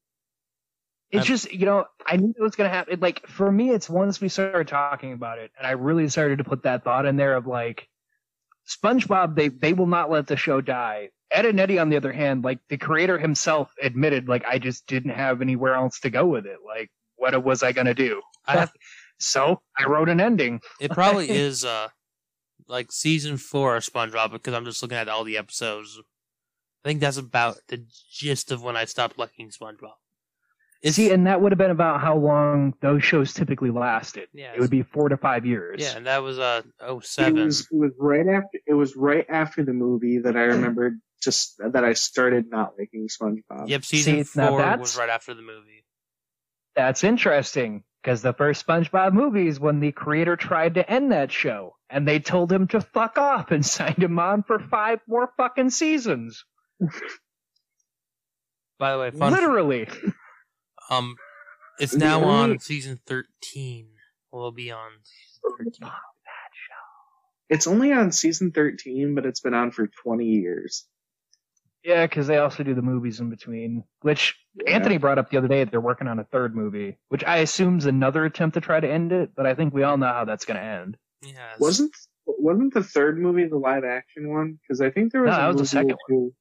It's I'm- just, you know, I knew it was going to happen. Like, for me, it's once we started talking about it, and I really started to put that thought in there of like, SpongeBob, they, they will not let the show die. Ed and Eddy, on the other hand, like, the creator himself admitted, like, I just didn't have anywhere else to go with it. Like, what was I going to do? I So, I wrote an ending. it probably is uh like season four of SpongeBob because I'm just looking at all the episodes. I think that's about the gist of when I stopped liking SpongeBob. It's, See, and that would have been about how long those shows typically lasted. Yeah, It would be four to five years. yeah, and that was uh oh It was it was right after it was right after the movie that I remembered just that I started not liking SpongeBob. Yep, season See, now four that's- was right after the movie. That's interesting because the first SpongeBob movie is when the creator tried to end that show, and they told him to fuck off and signed him on for five more fucking seasons. By the way, fun Literally. Um, it's now only- on season thirteen. We'll be on It's only on season thirteen, but it's been on for twenty years. Yeah, because they also do the movies in between, which Anthony brought up the other day that they're working on a third movie, which I assume is another attempt to try to end it, but I think we all know how that's going to end. Yeah, Wasn't wasn't the third movie the live action one? Because I think there was No, a that was the movie second or two.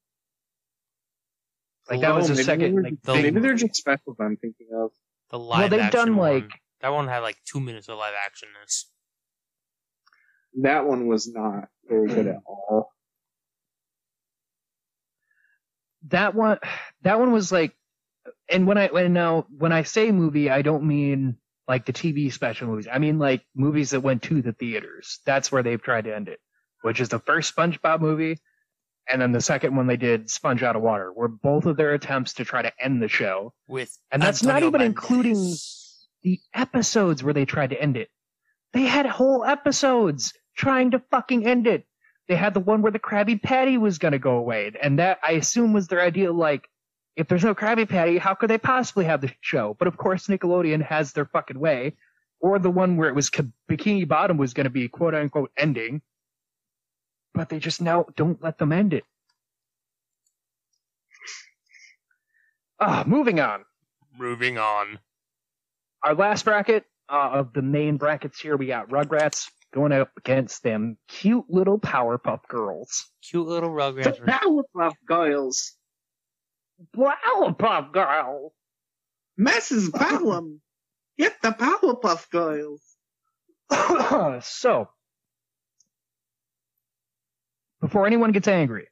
Like that was the maybe second. they're- Like, the- maybe they're just specials I'm thinking of. the live Well, they've action done, one. like- that one had like two minutes of live actionness. That one was not very good at all. that one that one was like and when i when now when i say movie i don't mean like the tv special movies i mean like movies that went to the theaters that's where they've tried to end it which is the first spongebob movie and then the second one they did sponge out of water were both of their attempts to try to end the show With And that's not even Banderas. including- the episodes where they tried to end it they had whole episodes trying to fucking end it they had the one where the Krabby Patty was going to go away, and that I assume was their idea. Like, if there's no Krabby Patty, how could they possibly have the show? But of course, Nickelodeon has their fucking way. Or the one where it was Bikini Bottom was going to be quote unquote ending, but they just now don't let them end it. Ah, moving on. Moving on. Our last bracket uh, of the main brackets here, we got Rugrats going up against them cute little Powerpuff Girls. Cute little The Rugrats. were- Powerpuff Girls, Powerpuff Girls. Mrs. Bellum, get the Powerpuff Girls. so, before anyone gets angry,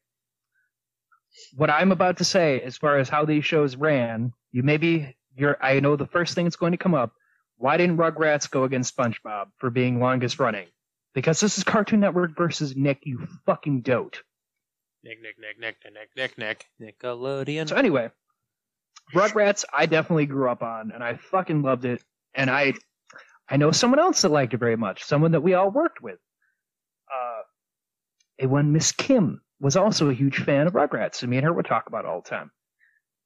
what I'm about to say as far as how these shows ran, you maybe you're I know the first thing that's going to come up. Why didn't Rugrats go against SpongeBob for being longest running? Because this is Cartoon Network versus Nick, you fucking dote. Nick, Nick, Nick, Nick, Nick, Nick, Nick, Nickelodeon. So anyway, Rugrats, I definitely grew up on, and I fucking loved it. And I, I know someone else that liked it very much, someone that we all worked with. A one Miss Kim was also a huge fan of Rugrats, and me and her would talk about it all the time.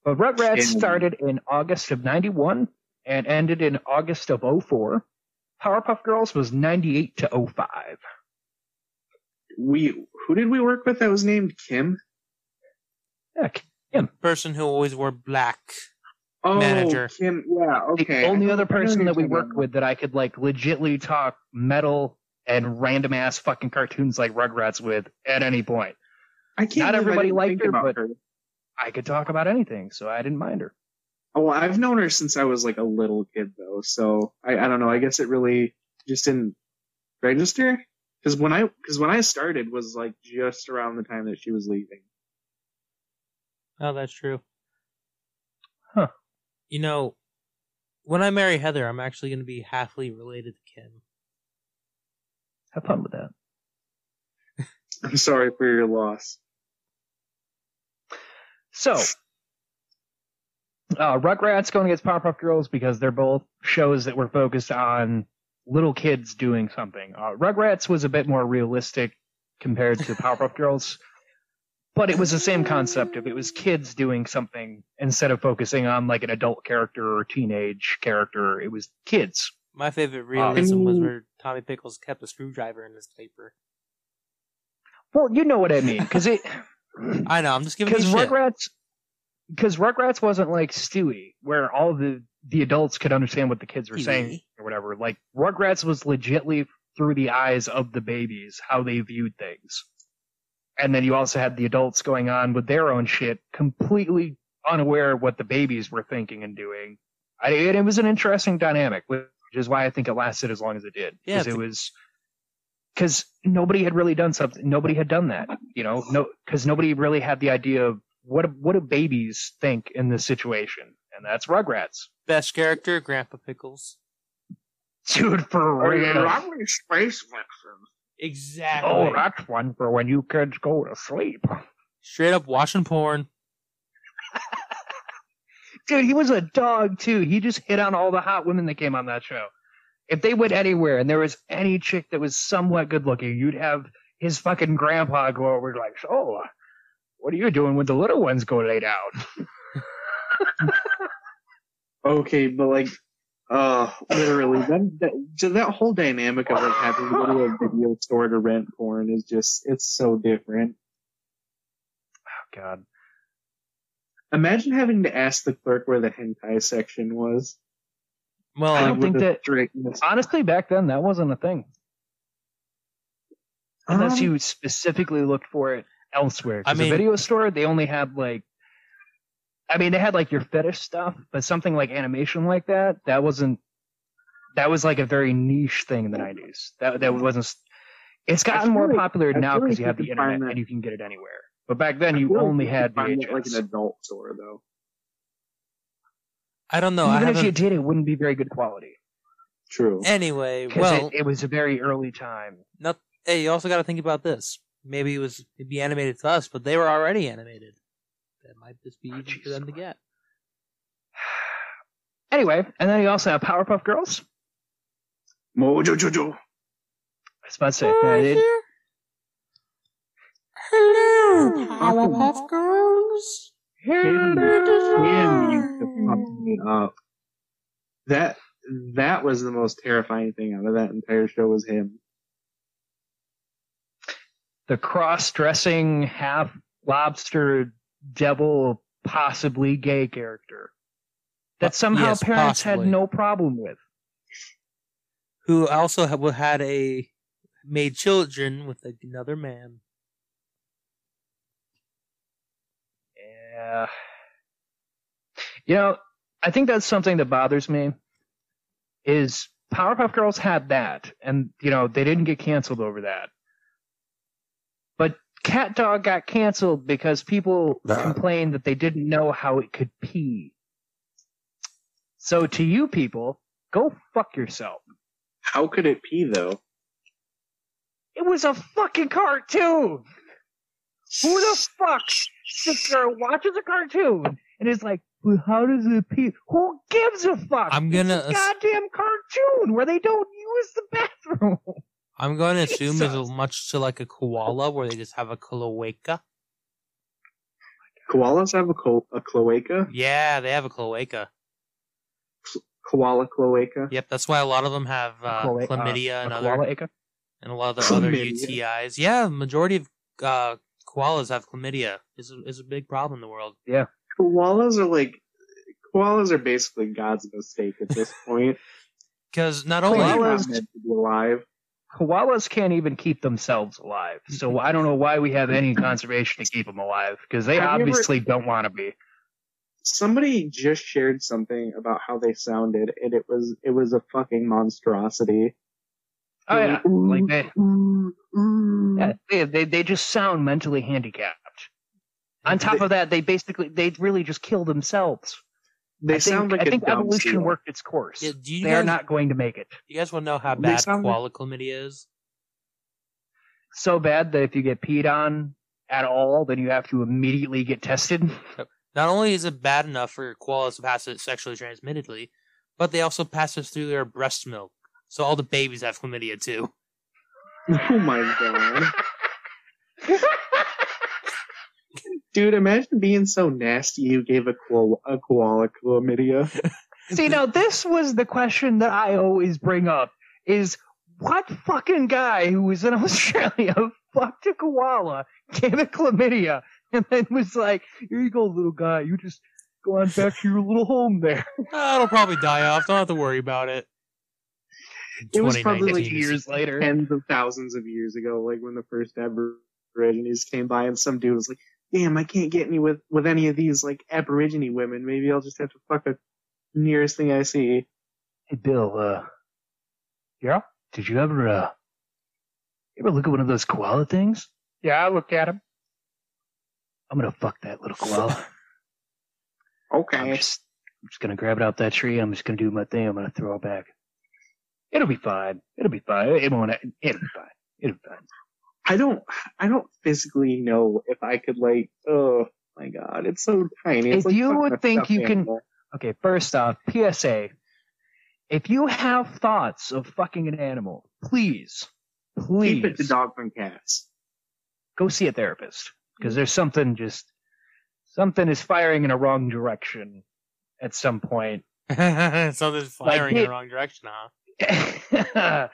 But Rugrats Kim. started in August of '91 and ended in August of 04. Powerpuff Girls was 98 to 05. We who did we work with that was named Kim? Yeah, Kim. Person who always wore black. Oh, Manager. Kim. Yeah. Okay. the only other person that we worked with that I could like legitly talk metal and random ass fucking cartoons like Rugrats with at any point. I can't. not believe I everybody didn't liked her, but- her. I could talk about anything, so I didn't mind her. Oh, well, I've known her since I was like a little kid though, so I, I don't know. I guess it really just didn't register because when I because when I started was like just around the time that she was leaving. Oh, that's true. Huh. You know, when I marry Heather, I'm actually going to be halfly related to Kim. Have fun with that. I'm sorry for your loss. So, uh, Rugrats going against Powerpuff Girls because they're both shows that were focused on little kids doing something. Uh, Rugrats was a bit more realistic compared to Powerpuff Girls, but it was the same concept of it was kids doing something instead of focusing on like an adult character or teenage character. It was kids. My favorite realism Um, was where Tommy Pickles kept a screwdriver in his paper. Well, you know what I mean, because it. I know, I'm just giving you because shit. Rugrats, because Rugrats wasn't like Stewie, where all the the adults could understand what the kids were saying or whatever. Like Rugrats was legitly through the eyes of the babies how they viewed things, and then you also had the adults going on with their own shit, completely unaware of what the babies were thinking and doing. I, and it was an interesting dynamic, which is why I think it lasted as long as it did. Yeah, Because it was because nobody had really done something. Nobody had done that, you know. No, because nobody really had the idea of what what do babies think in this situation, and that's Rugrats. Best character, Grandpa Pickles. Dude, for Oh, real. space vixen. Exactly. Oh, that's one for when you kids go to sleep. Straight up watching porn. Dude, he was a dog too. He just hit on all the hot women that came on that show. If they went anywhere and there was any chick that was somewhat good looking, you'd have his fucking grandpa go over like, "Oh, what are you doing when the little ones go lay down?" Okay, but like, uh, literally, that, that so that whole dynamic of like having to go to a video store to rent porn is just it's so different. Oh God. Imagine having to ask the clerk where the hentai section was. Well, I don't think that- strictness. Honestly, back then that wasn't a thing. Unless Um, you specifically looked for it elsewhere. I 'Cause mean- a video store, they only had like, I mean, they had like your fetish stuff, but something like animation like that, that wasn't. That was like a very niche thing in the '90s. That that wasn't. It's gotten feel more like- popular I now because like you you have the internet that- and you can get it anywhere. But back then, you only you had could find it like an adult store though. I don't know. I Even if you did, it wouldn't be very good quality. True. Anyway, well, it, it was a very early time. not, hey, you also got to think about this. Maybe it was it'd be animated to us, but they were already animated. That might just be Oh, easy for them to get. Anyway, and then you also have Powerpuff Girls. Mojo Jojo. I was about to say, yeah, it- Hello, Powerpuff Girls. Him, him used me up. That that was the most terrifying thing out of that entire show was him. the cross-dressing half lobster devil possibly gay character that somehow yes, parents possibly. had no problem with Who also had a made children with another man. Yeah you know i think that's something that bothers me is powerpuff girls had that and you know they didn't get canceled over that but cat dog got canceled because people uh. complained that they didn't know how it could pee so to you people go fuck yourself How could it pee though? It, it was a very early time. It was a fucking cartoon. Who the fuck sits there and watches a cartoon and is like, well, how does it pee? Who gives a fuck? I'm gonna It's a goddamn cartoon where they don't use the bathroom. I'm going to assume it's Jesus. much to like a koala where they just have a cloaca. Koalas have a, co- a cloaca. Yeah, they have a cloaca. Koala cloaca. Yep, that's why a lot of them have uh, Koala- uh, chlamydia and a other koala acre? and a lot of the other UTIs. Yeah, majority of uh, koalas have chlamydia. is a, is a big problem in the world. Yeah, koalas are like koalas are basically God's mistake at this point. Because not They're only not Koalas- meant to be alive. Koalas can't even keep themselves alive, so mm-hmm. I don't know why we have any conservation to keep them alive because they Have you ever- obviously don't want to be. Somebody just shared something about how they sounded, and it was it was a fucking monstrosity. Oh yeah, Ooh, like they, ooh, ooh. yeah, they, they they just sound mentally handicapped. On top of that, they basically they really just kill themselves. They I think, sound like I a think dumb evolution seal. worked its course. Yeah, do you they are not going to make it you guys want to know how bad sound like- chlamydia is? so bad that if you get peed on at all, then you have to immediately get tested. Not only is it bad enough for koalas to pass it sexually transmittedly, but they also pass it through their breast milk. So all the babies have chlamydia too. Oh my god. Dude, imagine being so nasty you gave a koala, a koala chlamydia. See, now this was the question that I always bring up: is what fucking guy who was in Australia fucked a koala, gave it chlamydia, and then was like, "Here you go, little guy. You just go on back to your little home there." Uh, it'll probably die off. Don't have to worry about it. It was probably like years later. Tens of thousands of years ago, like when the first Aborigines came by and some dude was like, damn, I can't get any with, with any of these like Aborigine women. Maybe I'll just have to fuck the nearest thing I see. Hey, Bill. Uh, yeah. Did you ever uh, ever look at one of those koala things? Yeah, I looked at him. I'm gonna fuck that little koala. I'm Okay. just, I'm just gonna grab it out that tree. I'm just gonna do my thing. I'm gonna throw it back. It'll be fine. It'll be fine. It won't. It'll be fine. It'll be fine. I don't, I don't physically know if I could like, oh my god, it's so tiny. It's If like you would think stuffed you can- Okay. First off, PSA: If you have thoughts of fucking an animal, please, please keep it to dog and cats. go see a therapist because there's something just something is firing in a wrong direction at some point. so there's firing in it- the wrong direction, huh? okay,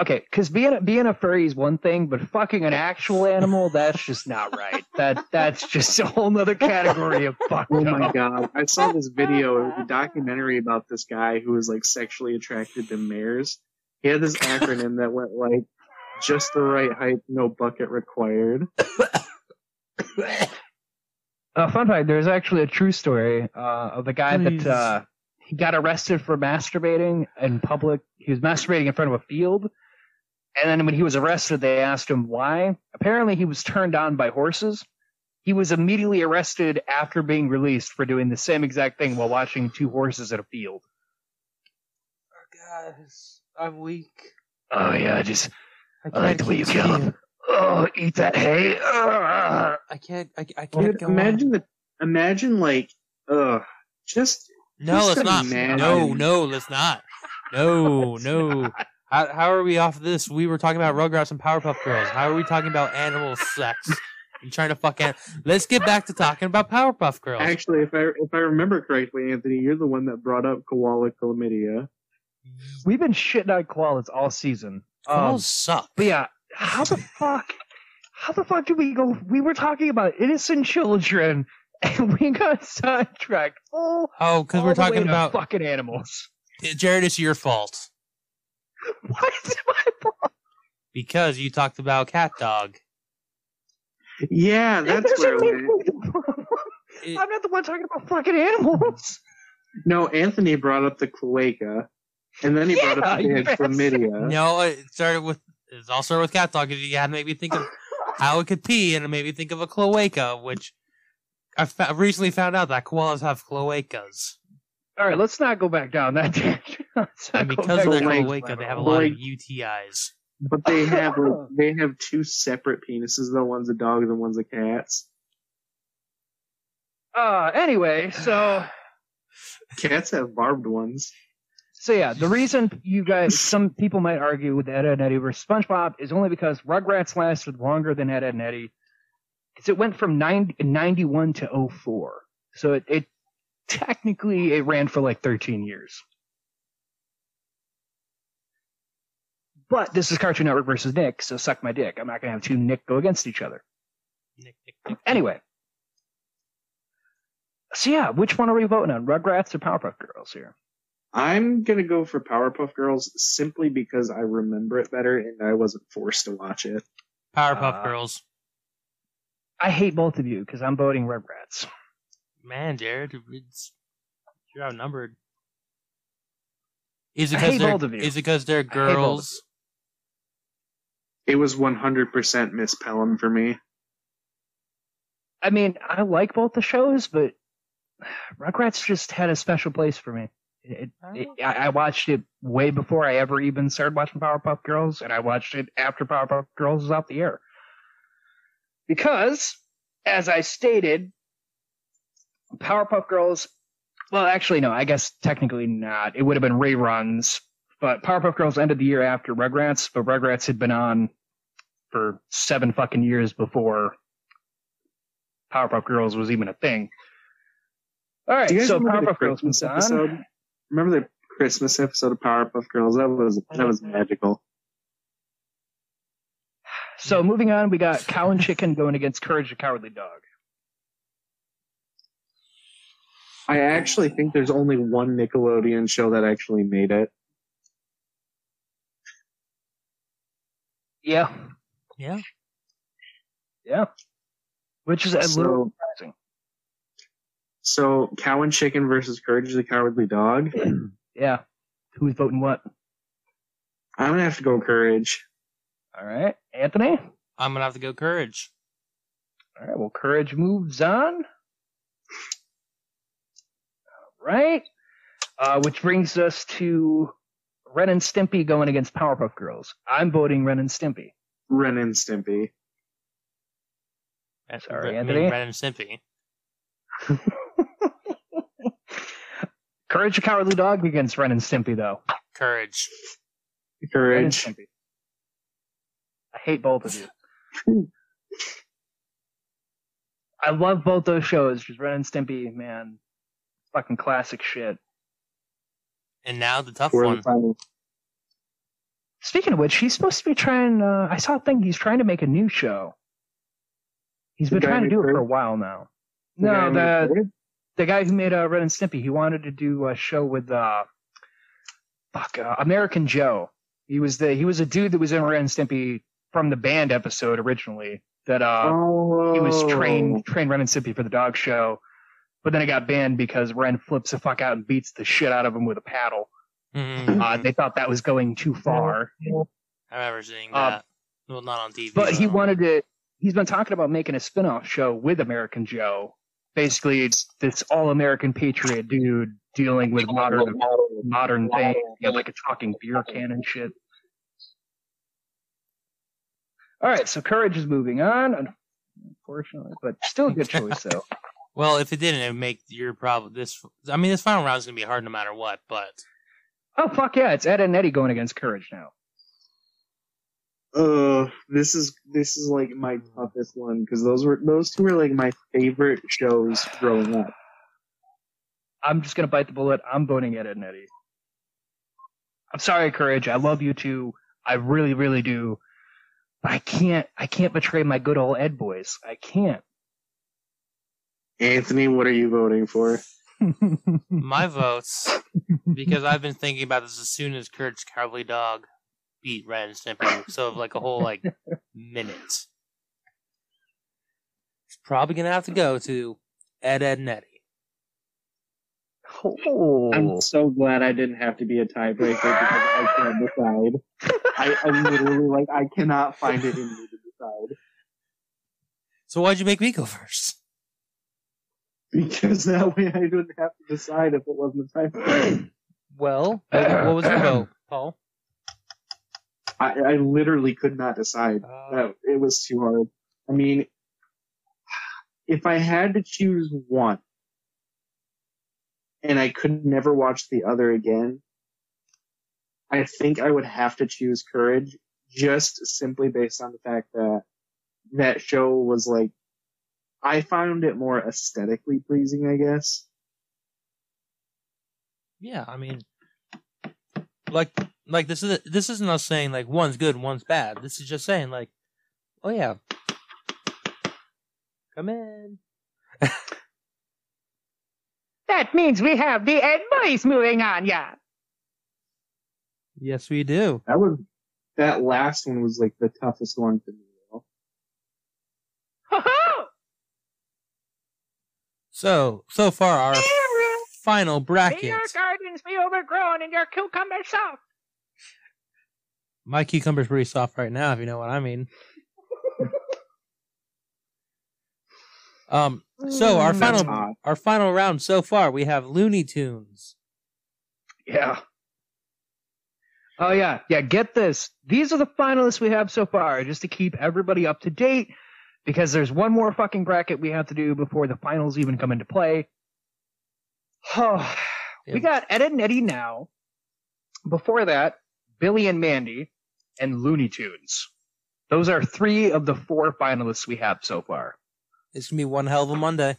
because being a, being a furry is one thing, but fucking an actual animal that's just not right. That that's just a whole nother category of fuck. Oh my god! I saw this video, it a documentary about this guy who was like sexually attracted to mares. He had this acronym that went like, "Just the right height, no bucket required." Uh, fun fact: there's actually a true story uh, of the guy Please. that uh, he got arrested for masturbating in public. He was masturbating in front of a field, and then when he was arrested, they asked him why. Apparently, he was turned on by horses. He was immediately arrested after being released for doing the same exact thing while watching two horses at a field. Oh, Guys, I'm weak. Oh yeah, just I I like the way you kill him. Oh, eat that hay. Ugh. I can't. I, I can't Dude, go imagine on. the, imagine like, ugh, just No, Just let's not. imagine. No, no, let's not. No, no. How, how are we off this? We were talking about Rugrats and Powerpuff Girls. How are we talking about animal sex? You trying to fuck an- Let's get back to talking about Powerpuff Girls. actually, if I if I remember correctly, Anthony, you're the one that brought up koala chlamydia. We've been shitting on koalas all season. Um, Koalas suck. But yeah, how the fuck? How the fuck did we go? We were talking about innocent children, and we got sidetracked. Oh, Oh, because we're talking about fucking animals. Jared. It's your fault Why is it my fault? because you talked about Cat Dog. Yeah, that's doesn't where. make we- me the problem. It- I'm not the one talking about fucking animals. No, Anthony brought up the cloaca, and then he brought up the you had bastard. chlamydia. no, it started with. It's all started with Cat Dog. 'cause You had to make me think of how it could pee, and it made me think of a cloaca, which I fa- recently found out that koalas have cloacas. All right, let's not go back down that tangent. And because of their that cloaca, they have a lot of UTIs. But they have like, they have two separate penises The One's a dog and one's a cat's. Uh, anyway, so Cats have barbed ones. so yeah, the reason you guys, some people might argue with Ed, Ed and Eddy versus SpongeBob is only because Rugrats lasted longer than Ed, Ed and Eddy, because it went from 90, 91 to 04. So it, it technically it ran for like 13 years. But this is Cartoon Network versus Nick, so suck my dick. I'm not gonna have two Nick go against each other. Nick, Nick, Nick. Anyway. So yeah, which one are we voting on? Rugrats or Powerpuff Girls here? I'm gonna go for Powerpuff Girls simply because I remember it better and I wasn't forced to watch it. Powerpuff Uh, Girls. I hate both of you because I'm voting Rugrats. Man, Jared, it's, you're outnumbered. Is it I because hate they're both of you. is it because they're girls? It was 100% Miss Bellum for me. I mean, I like both the shows, but Rugrats just had a special place for me. It, it, I, I watched it way before I ever even started watching Powerpuff Girls, and I watched it after Powerpuff Girls was off the air. Because, as I stated, Powerpuff Girls, well, actually, no, I guess technically not. It would have been reruns, but Powerpuff Girls ended the year after Rugrats, but Rugrats had been on for seven fucking years before Powerpuff Girls was even a thing. All right, Do you guys so Powerpuff Girls Christmas was on. episode? Remember the Christmas episode of Powerpuff Girls? That was that was magical. So moving on, we got Cow and Chicken going against Courage the Cowardly Dog. I actually think there's only one Nickelodeon show that actually made it. Yeah, Yeah. yeah. Which is a So- little surprising. So Cow and Chicken versus Courage the Cowardly Dog. Yeah. Who's voting what? I'm gonna have to go Courage. All right, Anthony. I'm gonna have to go courage. All right, well, Courage moves on. All right, uh, which brings us to Ren and Stimpy going against Powerpuff Girls. I'm voting Ren and Stimpy. Ren and Stimpy. That's Sorry, I mean, Anthony. Ren and Stimpy. Courage the Cowardly Dog against Ren and Stimpy, though. Courage. Ren and Courage. Stimpy. I hate both of you. I love both those shows. Just Ren and Stimpy, man, fucking classic shit. And now the tough We're one. Speaking of which, he's supposed to be trying. Uh, I saw a thing. He's trying to make a new show. He's been guy trying to do it for a while now. The No, the the guy who made uh, Ren and Stimpy. He wanted to do a show with uh, fuck, uh, American Joe. He was the he was a dude that was in Ren and Stimpy from the band episode originally. That uh, oh, he was trained trained Ren and Stimpy for the dog show, but then it got banned because Ren flips the fuck out and beats the shit out of him with a paddle. Mhm. Uh, they thought that was going too far. I remember seeing Uh, that. Well, not on TV. But he wanted to. He's been talking about making a spin-off show with American Joe. Basically, it's this all-American patriot dude dealing with modern modern things. You know, like a talking beer can and shit. All right, so Courage is moving on, unfortunately, but still a good choice though. Well, if it didn't, it would make your problem. This. I mean, this final round is gonna be hard no matter what. But Oh fuck yeah, it's Ed and Eddy going against Courage now. Uh, this is this is like my toughest one because those were those two were like my favorite shows growing up. I'm just gonna bite the bullet. I'm voting Ed and Eddy. I'm sorry, Courage. I love you too. I really, really do. But I can't. I can't betray my good old Ed boys. I can't. Anthony, what are you voting for? my votes, because I've been thinking about this as soon as Courage the Cowardly Dog beat Ren and Stimpy. So like a whole like minute. It's probably gonna have to go to Ed, Ed, and Eddy. Oh. I'm so glad I didn't have to be a tiebreaker because I can't decide. I, I literally like I cannot find it in me to decide So why'd you make me go first? because that way I didn't have to decide if it wasn't a tiebreaker. Well, what, what was your vote, Paul? I, I literally could not decide. Uh, That it was too hard. I mean, if I had to choose one, and I could never watch the other again, I think I would have to choose Courage, just simply based on the fact that that show was like, I found it more aesthetically pleasing, I guess. yeah, I mean, like, like this is this isn't us saying like one's good one's bad. This is just saying like, oh yeah, come in. That means we have the advice moving on, yeah. Yes, we do. That was that last one was like the toughest one for me. Ho-ho! So so far our final May bracket. your gardens be overgrown and your cucumbers soft. My cucumber's pretty soft right now, if you know what I mean. um. So our Mm, final odd. our final round so far we have Looney Tunes. Yeah. Oh yeah, yeah. Get this. These are the finalists we have so far, just to keep everybody up to date, because there's one more fucking bracket we have to do before the finals even come into play. Oh, we got Ed and Eddy now. Before that, Billy and Mandy, and Looney Tunes. Those are three of the four finalists we have so far. It's gonna be one hell of a Monday.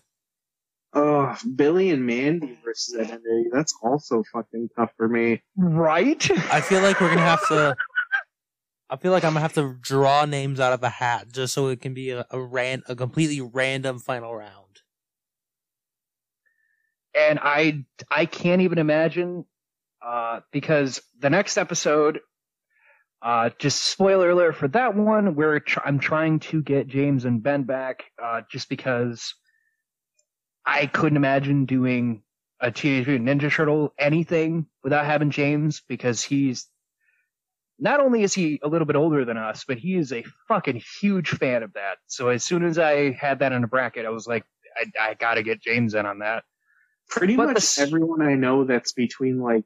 Oh, Billy and Mandy versus Identity. That's also fucking tough for me. Right? I feel like we're gonna have to. I feel like I'm gonna have to draw names out of a hat just so it can be a, a ran a completely random final round. and I I can't even imagine uh, because the next episode, uh, just spoiler alert for that one, where tr- I'm trying to get James and Ben back, uh, just because I couldn't imagine doing a Teenage Mutant Ninja Turtle anything without having James because he's not only is he a little bit older than us, but he is a fucking huge fan of that. So as soon as I had that in a bracket, I was like, I, I gotta get James in on that. Pretty But much the everyone I know that's between like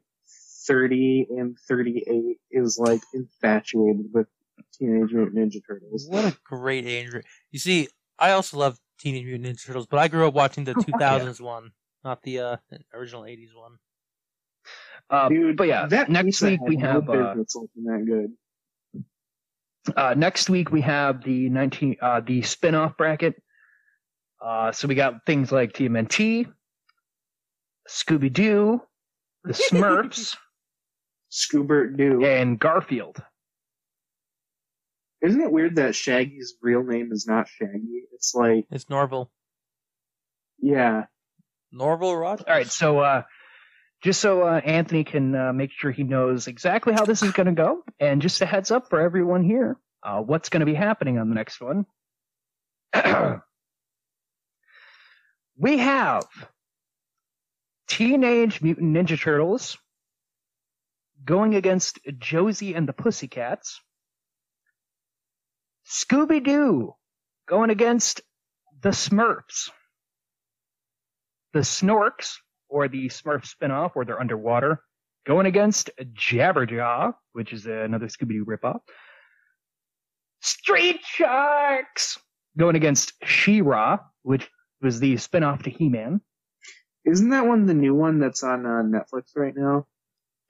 30 and 38 is like infatuated with Teenage Mutant Ninja Turtles. What a great age! You see, I also love Teenage Mutant Ninja Turtles, but I grew up watching the Oh, fuck 2000s one, not the uh, original 80s one. Uh, Dude, but yeah, that next pizza week we have uh, business that good. uh, next week we have the nineteen uh, the spin-off bracket. Uh, so we got things like TMNT, Scooby Doo, the Smurfs, Scoobert Doo. and Garfield. Isn't it weird that Shaggy's real name is not Shaggy? It's like, It's Norville. yeah. Norville Rogers. All right, so uh, just so uh, Anthony can uh, make sure he knows exactly how this is going to go, and just a heads up for everyone here, uh, what's going to be happening on the next one. we have Teenage Mutant Ninja Turtles going against Josie and the Pussycats. Scooby Doo going against the Smurfs. The Snorks, or the Smurf spinoff, where they're underwater, going against Jabberjaw, which is another Scooby Doo ripoff. Street Sharks going against She-Ra, which was the spinoff to He-Man. Isn't that one the new one that's on uh, Netflix right now?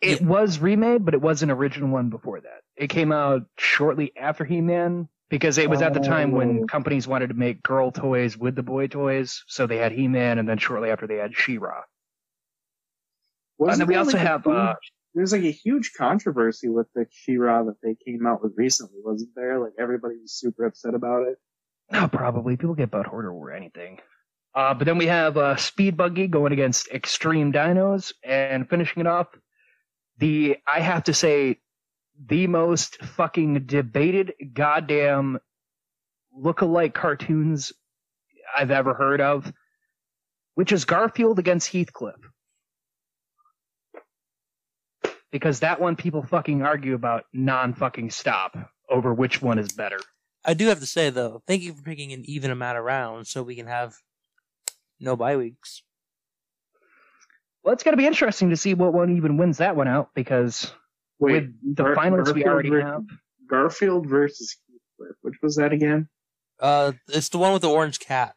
It was remade, but it was an original one before that. It came out shortly after He-Man because it was at the time when Oh. companies wanted to make girl toys with the boy toys. So they had He-Man, and then shortly after they had She-Ra. Wasn't then we there, also like, a have, uh, huge- there's like a huge controversy with the She-Ra that they came out with recently, wasn't there? Like everybody was super upset about it. No, probably. People get butthurt over anything. Uh, but then we have uh, Speed Buggy going against Extreme Dinos, and finishing it off, the I have to say, the most fucking debated goddamn look-alike cartoons I've ever heard of, which is Garfield against Heathcliff. Because that one people fucking argue about non-fucking stop over which one is better. I do have to say though, thank you for picking an even amount of rounds so we can have no bye weeks. Well, it's going to be interesting to see what one even wins that one out because Wait, with the Gar- finals we Garfield already versus- have. Garfield versus Heathcliff. Which was that again? Uh, it's the one with the orange cat.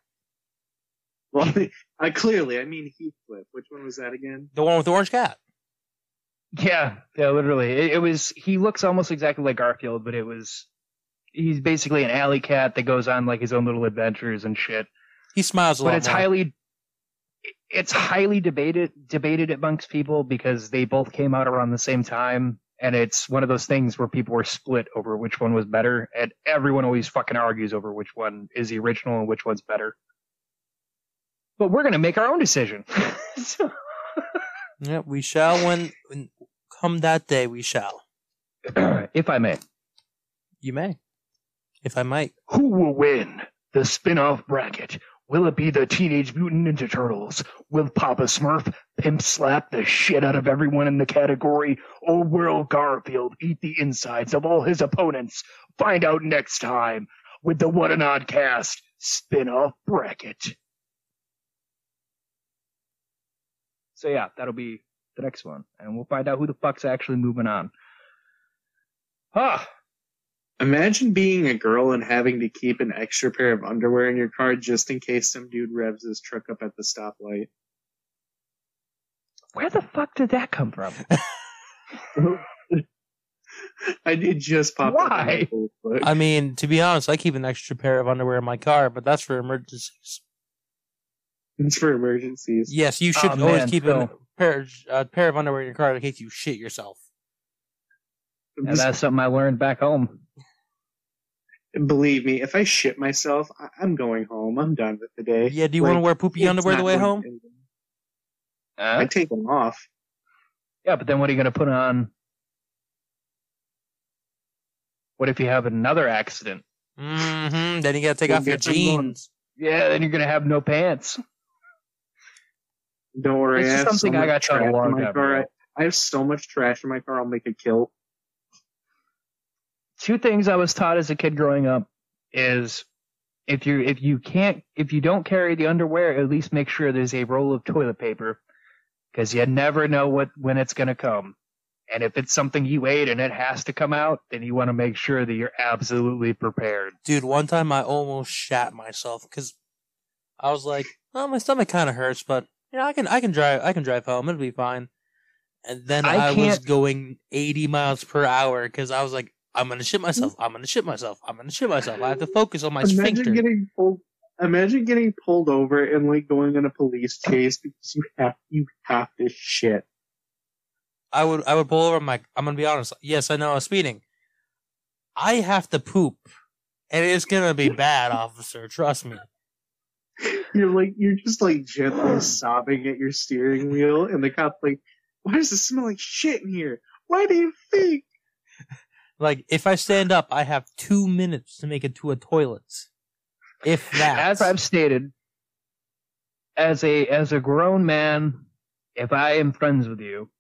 Well, I clearly I mean Heathcliff. Which one was that again? The one with the orange cat. Yeah, yeah, literally. It, it was. He looks almost exactly like Garfield, but it was. He's basically an alley cat that goes on like his own little adventures and shit. He smiles a but lot But it's more. highly. It's highly debated debated amongst people because they both came out around the same time, and it's one of those things where people were split over which one was better, and everyone always fucking argues over which one is the original and which one's better. But we're gonna make our own decision. So- Yeah, we shall when, when come that day. We shall. if I may. You may, if I might. Who will win the spin-off bracket? Will it be the Teenage Mutant Ninja Turtles? Will Papa Smurf pimp slap the shit out of everyone in the category? Or will Garfield eat the insides of all his opponents? Find out next time with the What an Odd Cast spin-off bracket. So yeah, that'll be the next one, and we'll find out who the fuck's actually moving on. Ah, Imagine being a girl and having to keep an extra pair of underwear in your car just in case some dude revs his truck up at the stoplight. where the fuck did that come from? I did just pop up on my Why? I mean, to be honest, I keep an extra pair of underwear in my car, but that's for emergencies. It's for emergencies. Yes, you should Oh, always man, keep Phil. a pair, a pair of underwear in your car in case you shit yourself. And that's something I learned back home. Believe me, if I shit myself, I- I'm going home. I'm done with the day. Yeah, do you want to wear poopy it's underwear the not way going home? in- Uh, I take them off. yeah, but then what are you gonna put on? What if you have another accident? Mm-hmm. Then you gotta take You'll off your get them jeans. Yeah, then you're gonna have no pants. Don't worry. It's I just have something so I much got taught a trash in my time car. ago. I, I have so much trash in my car. I'll make a kilt. Two things I was taught as a kid growing up is if you if you can't if you don't carry the underwear, at least make sure there's a roll of toilet paper because you never know what when it's gonna come. And if it's something you ate and it has to come out, then you want to make sure that you're absolutely prepared. Dude, one time I almost shat myself because I was like, "Oh, my stomach kind of hurts, but you know, I can, I can drive, I can drive home. It'll be fine." And then I I, was going 80 miles per hour because I was like, "I'm gonna shit myself. Mm. I'm gonna shit myself. I'm gonna shit myself. I have to focus on my imagine sphincter." getting pulled. Imagine getting pulled over and like going in a police chase because you have you have to shit. I would, I would pull over. I'm like, I'm gonna be honest. Yes, I know I'm speeding. I have to poop, and it's gonna be bad, officer. Trust me. You're like you're just like gently sobbing at your steering wheel, and the cop's like, "Why does it smell like shit in here? Why do you think?" Like, if I stand up, I have two minutes to make it to a toilet. If that. As I've stated, as a as a grown man, if I am friends with you,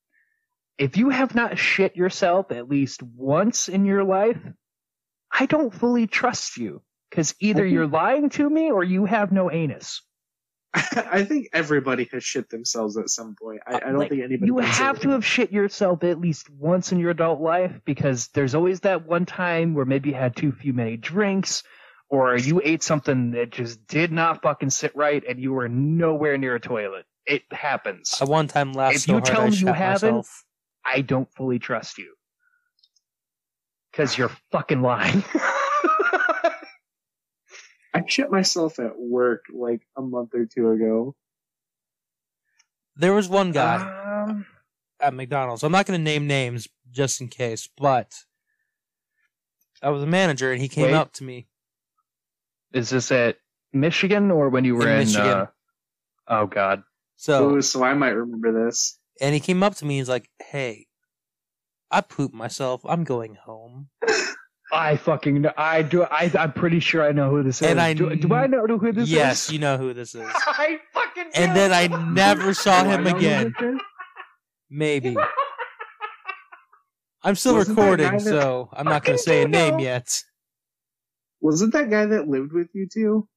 if you have not shit yourself at least once in your life, I don't fully trust you. Because either you're lying to me or you have no anus. I think everybody has shit themselves at some point. I, I don't Like, think anybody. You have that. to have shit yourself at least once in your adult life because there's always that one time where maybe you had too few many drinks or you ate something that just did not fucking sit right and you were nowhere near a toilet. It happens. I one time laughed If so you hard tell me you haven't- myself. I don't fully trust you. Cause you're fucking lying. I shit myself at work like a month or two ago. There was one guy Um, at McDonald's. I'm not going to name names just in case, but I was a manager and he came Wait. up to me. is this at Michigan or when you were In in, Michigan. uh, oh god. So, Ooh, so I might remember this. and he came up to me. He's like, "Hey, I pooped myself. I'm going home." I fucking know. I do. I, I'm pretty sure I know who this is. And I do, do I know who this yes, is? Yes, you know who this is. I fucking. And then I never saw Do I him know again. this? Maybe. I'm still Wasn't recording, guy that- so I'm not going to say a name know. yet. Wasn't that guy that lived with you too?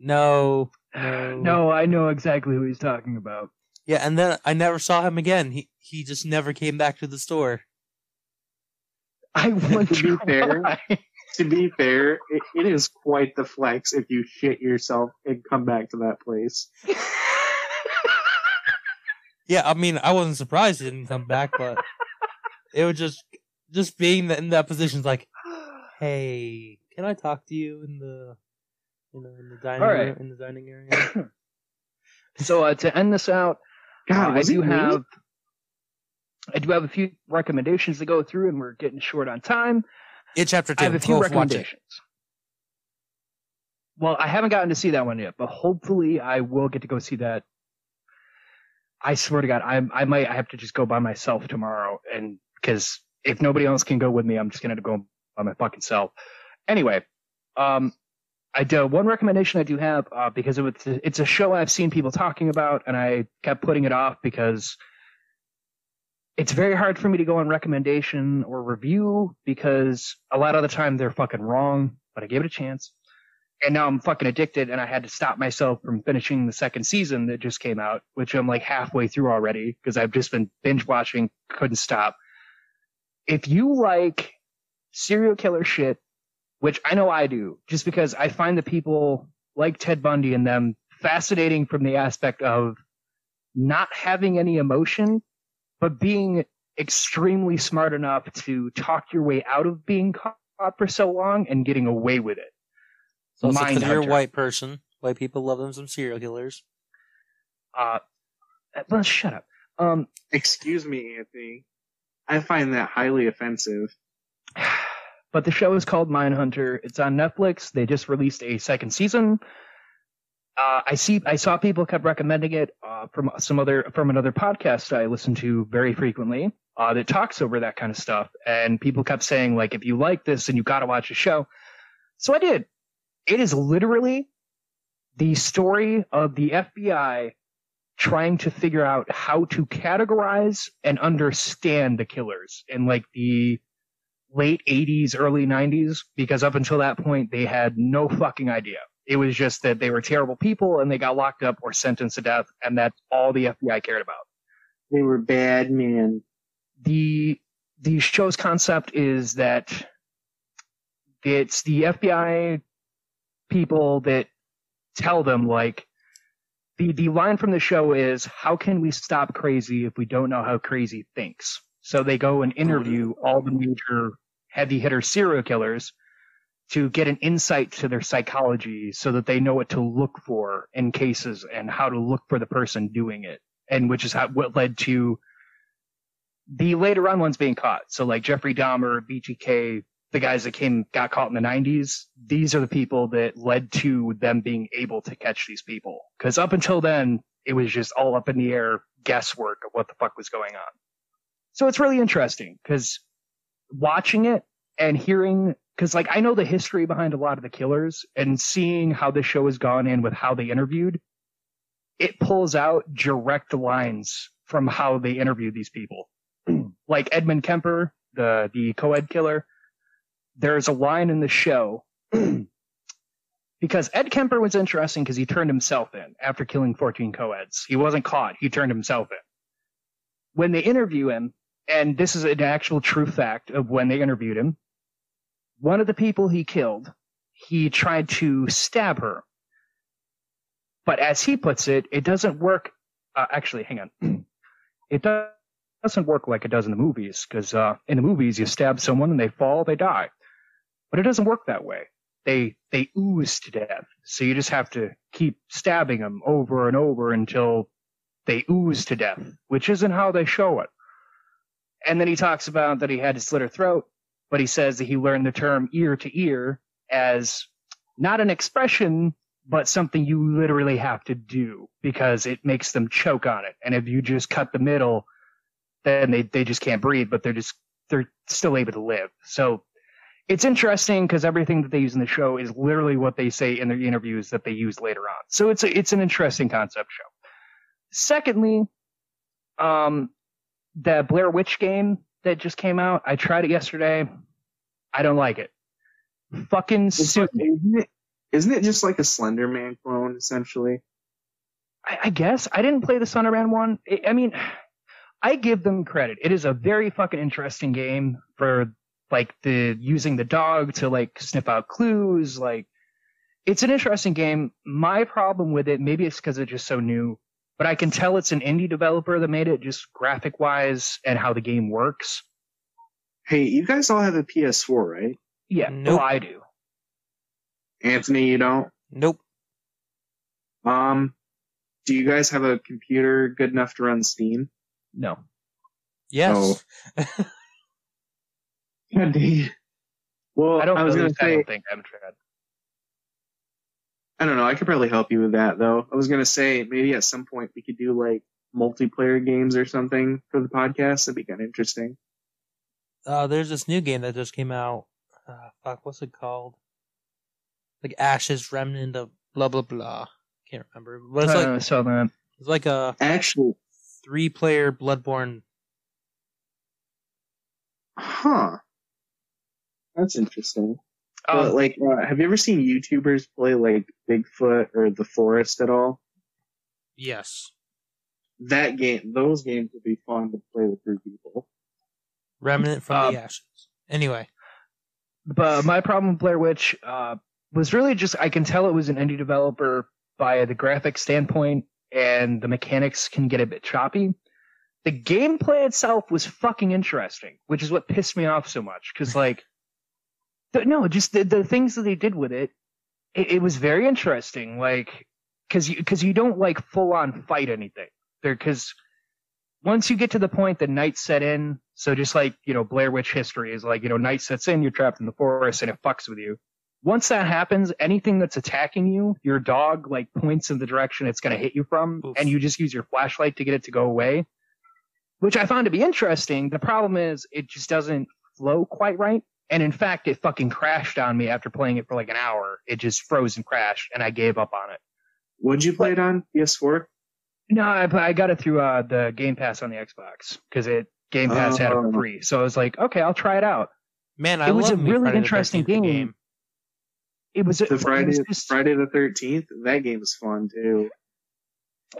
No, no, No, I know exactly who he's talking about. Yeah, and then I never saw him again. He he just never came back to the store. I want To be fair, try. To be fair, it, it is quite the flex if you shit yourself and come back to that place. Yeah, I mean, I wasn't surprised he didn't come back, but it was just just being in that position, is like, hey, can I talk to you in the you know in the dining All right. room, in the dining area? So uh, to end this out, God, uh, I do it me? have I do have a few recommendations to go through, and we're getting short on time. It chapter two. I have a few recommendations. Well, I haven't gotten to see that one yet, but hopefully I will get to go see that. I swear to God, I I might have to just go by myself tomorrow, and because if nobody else can go with me, I'm just gonna go by my fucking self. Anyway, um, I do one recommendation I do have uh, because it's a, it's a show I've seen people talking about, and I kept putting it off because it's very hard for me to go on recommendation or review because a lot of the time they're fucking wrong. But I gave it a chance, and now I'm fucking addicted, and I had to stop myself from finishing the second season that just came out, which I'm like halfway through already because I've just been binge watching, couldn't stop. If you like serial killer shit, which I know I do, just because I find the people like Ted Bundy and them fascinating from the aspect of not having any emotion, but being extremely smart enough to talk your way out of being caught for so long and getting away with it. So, so if you're a Mindhunter. white person, white people love them some serial killers. Uh, well, shut up. Um, Excuse me, Anthony. I find that highly offensive. but the show is called Mindhunter. It's on Netflix. They just released a second season. Uh, I see. I saw people kept recommending it uh, from some other from another podcast I listen to very frequently uh, that talks over that kind of stuff, and people kept saying like, if you like this, and you got to watch the show. So I did. It is literally the story of the FBI trying to figure out how to categorize and understand the killers in like the late 80s, early 90s, because up until that point, they had no fucking idea. It was just that they were terrible people and they got locked up or sentenced to death, and that's all the FBI cared about. They were bad men. The the show's concept is that it's the FBI people that tell them like the the line from the show is how can we stop crazy if we don't know how crazy thinks so they go and interview all the major heavy hitter serial killers to get an insight to their psychology so that they know what to look for in cases and how to look for the person doing it. And which is how, what led to the later on ones being caught. So like jeffrey dahmer btk the guys that came got caught in the 90s these are the people that led to them being able to catch these people. Because up until then it was just all up in the air guesswork of what the fuck was going on. So it's really interesting because watching it and hearing because like i know the history behind a lot of the killers and seeing how the show has gone in with how they interviewed it pulls out direct lines from how they interviewed these people like edmund kemper the the co-ed killer there's a line in the show because Ed Kemper was interesting because he turned himself in after killing 14 co-eds. He wasn't caught. He turned himself in. When they interview him, and this is an actual true fact of when they interviewed him, one of the people he killed, he tried to stab her. But as he puts it, it doesn't work. Uh, actually, hang on. It do- doesn't work like it does in the movies because uh, in the movies you stab someone and they fall, they die. But it doesn't work that way. They they ooze to death. So you just have to keep stabbing them over and over until they ooze to death, which isn't how they show it. And then he talks about that he had to slit her throat, but he says that he learned the term ear to ear as not an expression, but something you literally have to do because it makes them choke on it. And if you just cut the middle, then they, they just can't breathe, but they're just, they're still able to live. So it's interesting because everything that they use in the show is literally what they say in their interviews that they use later on. So it's a, it's an interesting concept show. Secondly, um, the Blair Witch game that just came out, I tried it yesterday. I don't like it. Fucking suit. Isn't it, isn't it just like a Slender Man clone, essentially? I, I guess I didn't play the Slender Man one. I, I mean, I give them credit. It is a very fucking interesting game for like the using the dog to like sniff out clues. Like it's an interesting game. My problem with it, maybe it's because it's just so new, but I can tell it's an indie developer that made it, just graphic wise and how the game works. Hey, you guys all have a PS4, right? Yeah, Nope. well, I do. Anthony, you don't. Nope. Um, do you guys have a computer good enough to run Steam? No. Yes. God dang. Well, I don't I was know gonna this, I don't think I haven't tried. I don't know. I could probably help you with that though. I was gonna say maybe at some point we could do like multiplayer games or something for the podcast. That'd be kind of interesting. Uh, there's this new game that just came out. Uh, fuck, what's it called? Like Ashes Remnant of blah blah blah. Can't remember. But it's like Uh, so that it's like a Actually, three player Bloodborne. huh? That's interesting. Oh, But like, uh, have you ever seen YouTubers play like Bigfoot or The Forest at all? Yes. That game, those games would be fun to play with three people. Remnant from Um, the Ashes. Anyway, but my problem with Blair Witch uh, was really just I can tell it was an indie developer by the graphic standpoint, and the mechanics can get a bit choppy. The gameplay itself was fucking interesting, which is what pissed me off so much. Because like, the, no, just the, the things that they did with it, it, it was very interesting. Like, because you because you don't like full on fight anything there because once you get to the point that night set in, so just like, you know, Blair Witch history is like, you know, night sets in, you're trapped in the forest and it fucks with you. Once that happens, anything that's attacking you, your dog like points in the direction it's going to hit you from, and you just use your flashlight to get it to go away, which I found to be interesting. The problem is it just doesn't flow quite right. And in fact, it fucking crashed on me after playing it for like an hour. It just froze and crashed, and I gave up on it. Would you play it on PS4? No, I, I got it through uh, the Game Pass on the Xbox because it Game Pass had it for Oh. free. So I was like, okay, I'll try it out. man, I It was love a me really Friday the interesting 13th game. It was The it Friday, was just, Friday the Thirteenth. That game was fun too.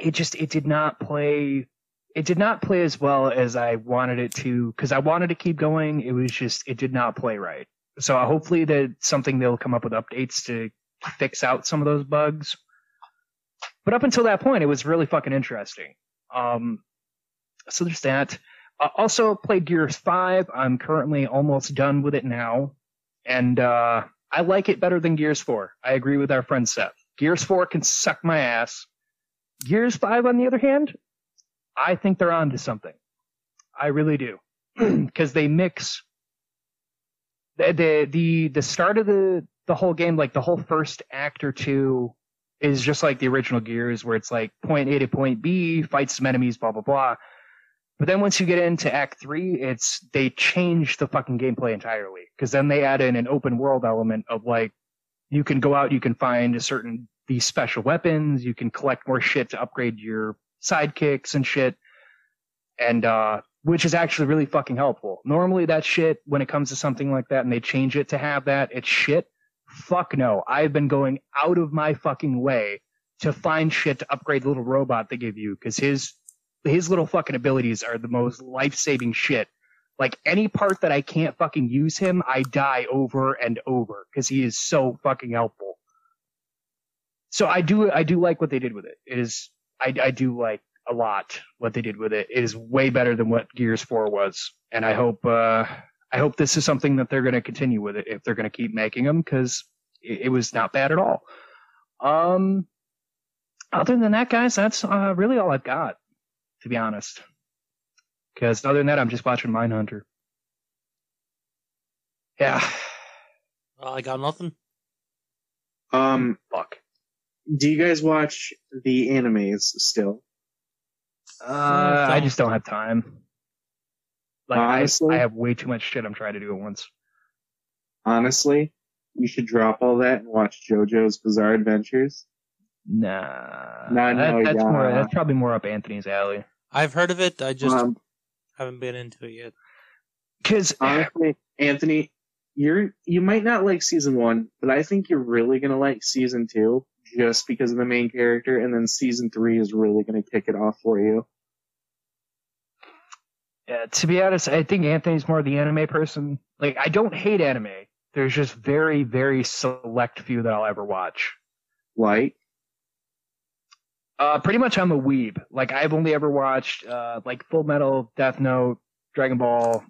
it just it did not play it did not play as well as I wanted it to because I wanted to keep going. It was just it did not play right. So hopefully that something they'll come up with updates to fix out some of those bugs. But up until that point, it was really fucking interesting. Um, so there's that. Uh, also played Gears Five. I'm currently almost done with it now, and uh, I like it better than Gears Four. I agree with our friend Seth. Gears Four can suck my ass. Gears 5, on the other hand, I think they're onto something. I really do. Because they mix the, the the the start of the the whole game, like the whole first act or two, is just like the original Gears, where it's like point A to point B, fight some enemies, blah blah blah. But then once you get into Act Three, it's they change the fucking gameplay entirely. Because then they add in an open world element of like you can go out, you can find a certain these special weapons, you can collect more shit to upgrade your sidekicks and shit. And uh which is actually really fucking helpful. Normally that shit, when it comes to something like that and they change it to have that, it's shit. Fuck no. I've been going out of my fucking way to find shit to upgrade the little robot they give you, because his his little fucking abilities are the most life saving shit. Like any part that I can't fucking use him, I die over and over because he is so fucking helpful. So I do I do like what they did with it. It is I I do like a lot what they did with it. It is way better than what Gears 4 was, and I hope uh I hope this is something that they're going to continue with it if they're going to keep making them because it, it was not bad at all. Um, other than that, guys, that's uh, really all I've got, to be honest. Because other than that, I'm just watching Mindhunter. Yeah, Well, I got nothing. Um, fuck. Do you guys watch the animes still? Uh, I just don't have time. Like Honestly? I, I have way too much shit I'm trying to do at once. Honestly, you should drop all that and watch JoJo's Bizarre Adventures. Nah, Nah, that, no, that's yeah. more. That's probably more up Anthony's alley. I've heard of it. I just Um, haven't been into it yet. Because honestly, Anthony, you're you might not like season one, but I think you're really gonna like season two just because of the main character, and then season three is really gonna kick it off for you. Yeah, to be honest, I think Anthony's more the anime person. Like I don't hate anime. There's just very, very select few that I'll ever watch. Like, Uh, pretty much I'm a weeb. Like I've only ever watched uh, like Full Metal, Death Note, Dragon Ball,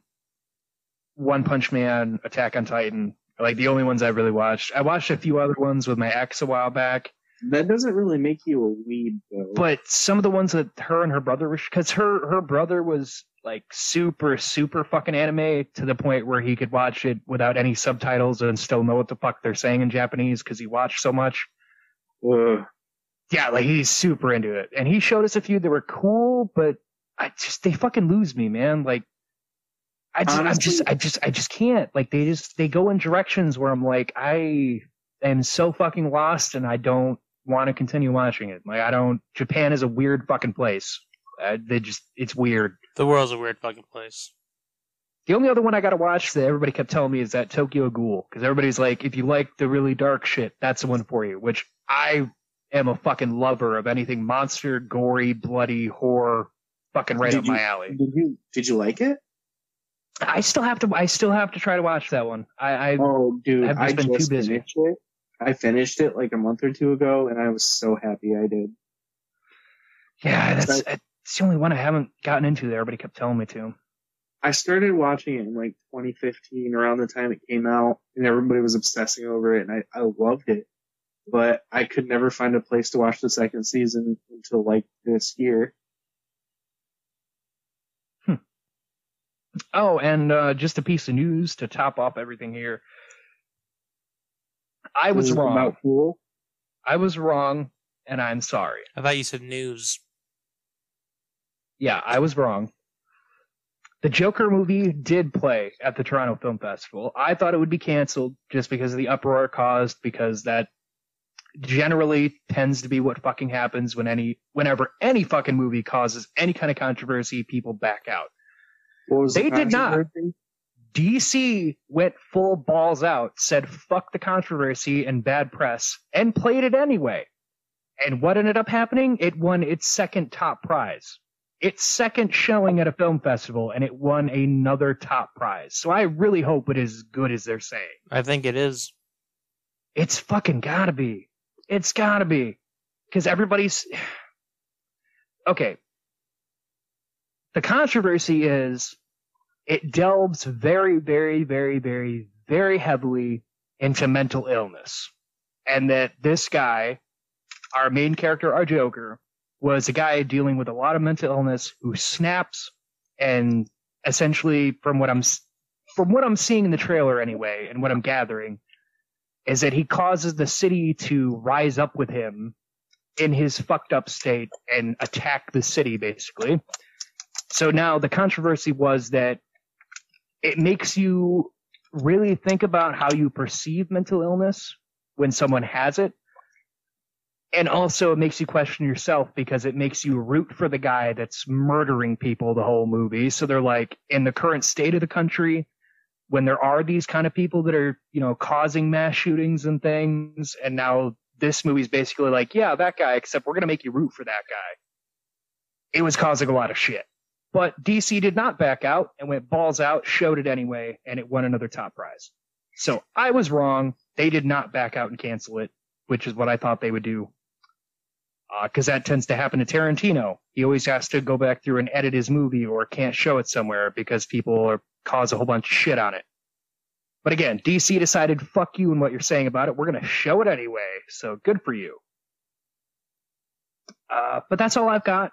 One Punch Man, Attack on Titan. Like the only ones I've really watched. I watched a few other ones with my ex a while back, that doesn't really make you a weeb, though. but some of the ones that her and her brother were, because her her brother was like super super fucking anime to the point where he could watch it without any subtitles and still know what the fuck they're saying in Japanese because he watched so much. Ugh. Yeah, like he's super into it. And he showed us a few that were cool, but I just they fucking lose me, man. Like I just I just I just I just can't. Like they just they go in directions where I'm like, I am so fucking lost and I don't want to continue watching it. Like I don't Japan is a weird fucking place. Uh, they just it's weird. The world's a weird fucking place. The only other one I gotta watch that everybody kept telling me is that Tokyo Ghoul. Because everybody's like, if you like the really dark shit, that's the one for you. Which I am a fucking lover of anything monster, gory, bloody, horror, fucking right Did up you- my alley. Did you did you like it? I still have to. I still have to try to watch that one. I, I Oh, dude, I've I just been too busy. finished it. I finished it like a month or two ago, and I was so happy I did. yeah, that's it's the only one I haven't gotten into. That everybody kept telling me to. I started watching it in like 2015, around the time it came out, and everybody was obsessing over it, and I, I loved it. But I could never find a place to watch the second season until like this year. Oh, and uh, just a piece of news to top off everything here. I was Is wrong. About Fool. I was wrong, and I'm sorry. I thought you said news. Yeah, I was wrong. The Joker movie did play at the Toronto Film Festival. I thought it would be canceled just because of the uproar caused, because that generally tends to be what fucking happens when any whenever any fucking movie causes any kind of controversy, people back out. What was the They did not. DC went full balls out, said fuck the controversy and bad press, and played it anyway. And what ended up happening? It won its second top prize. Its second showing at a film festival, and it won another top prize. So I really hope it is as good as they're saying. I think it is. It's fucking gotta be. It's gotta be. Because everybody's. Okay. The controversy is it delves very, very, very, very, very heavily into mental illness. And that this guy, our main character, our Joker, was a guy dealing with a lot of mental illness who snaps and essentially from what I'm from what I'm seeing in the trailer anyway and what I'm gathering is that he causes the city to rise up with him in his fucked up state and attack the city basically. So now the controversy was that it makes you really think about how you perceive mental illness when someone has it. And also it makes you question yourself because it makes you root for the guy that's murdering people the whole movie. So they're like, in the current state of the country, when there are these kind of people that are, you know, causing mass shootings and things, and now this movie's basically like, yeah, that guy, except we're gonna make you root for that guy. It was causing a lot of shit. But DC did not back out and went balls out, showed it anyway, and it won another top prize. So I was wrong. They did not back out and cancel it, which is what I thought they would do. Because that tends to happen to Tarantino. He always has to go back through and edit his movie or can't show it somewhere because people are, cause a whole bunch of shit on it. But again, DC decided, fuck you and what you're saying about it. We're going to show it anyway. So good for you. Uh, but that's all I've got.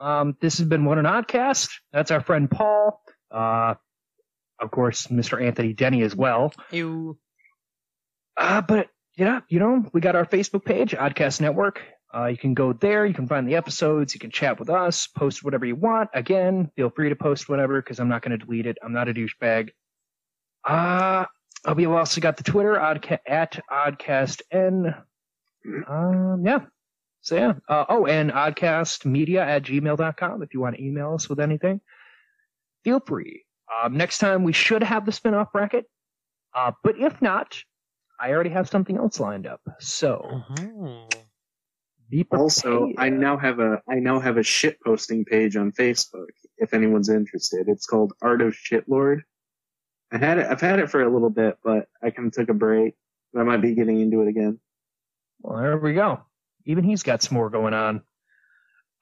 Um, this has been What an Oddcast. That's our friend Paul. Uh, of course, Mr. Anthony Denny as well. You. Uh, but yeah, you know, we got our Facebook page, Oddcast Network. Uh, you can go there. You can find the episodes. You can chat with us, post whatever you want. Again, feel free to post whatever because I'm not going to delete it. I'm not a douchebag. Uh, uh, we've also got the Twitter oddca- at OddcastN. Um, yeah. So yeah. Uh, oh, and oddcastmedia at gmail.com if you want to email us with anything. Feel free. Um, next time we should have the spin-off bracket. Uh, but if not, I already have something else lined up. So. Also, I now have a I now have a shit posting page on Facebook. If anyone's interested, it's called Art of Shitlord. I had it. I've had it for a little bit, but I kind of took a break. I might be getting into it again. Well, there we go. Even he's got some more going on.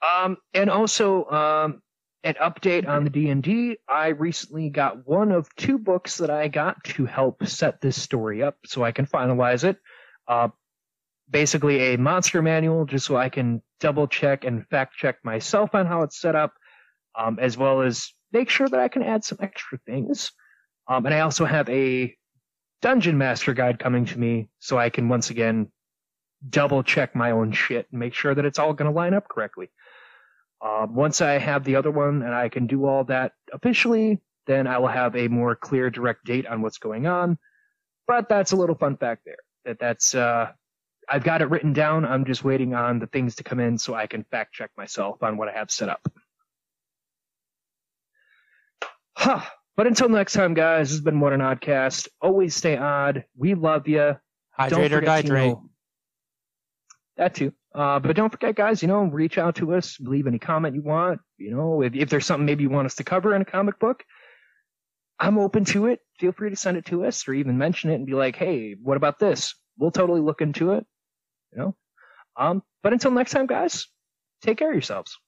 Um, and also, um, an update on the D&D. I recently got one of two books that I got to help set this story up so I can finalize it. Uh, basically a monster manual just so I can double check and fact check myself on how it's set up, um, as well as make sure that I can add some extra things. Um, and I also have a dungeon master guide coming to me so I can once again double check my own shit and make sure that it's all going to line up correctly. Um, once I have the other one and I can do all that officially, then I will have a more clear, direct date on what's going on. But that's a little fun fact there. That that's uh, I've got it written down. I'm just waiting on the things to come in so I can fact check myself on what I have set up. Huh. But until next time, guys, this has been What an Oddcast. Always stay odd. We love you. Hydrate or dihydrate. That too. Uh, but don't forget, guys, you know, reach out to us, leave any comment you want. You know, if, if there's something maybe you want us to cover in a comic book, I'm open to it. Feel free to send it to us or even mention it and be like, hey, what about this? We'll totally look into it. You know? Um, but until next time, guys, take care of yourselves.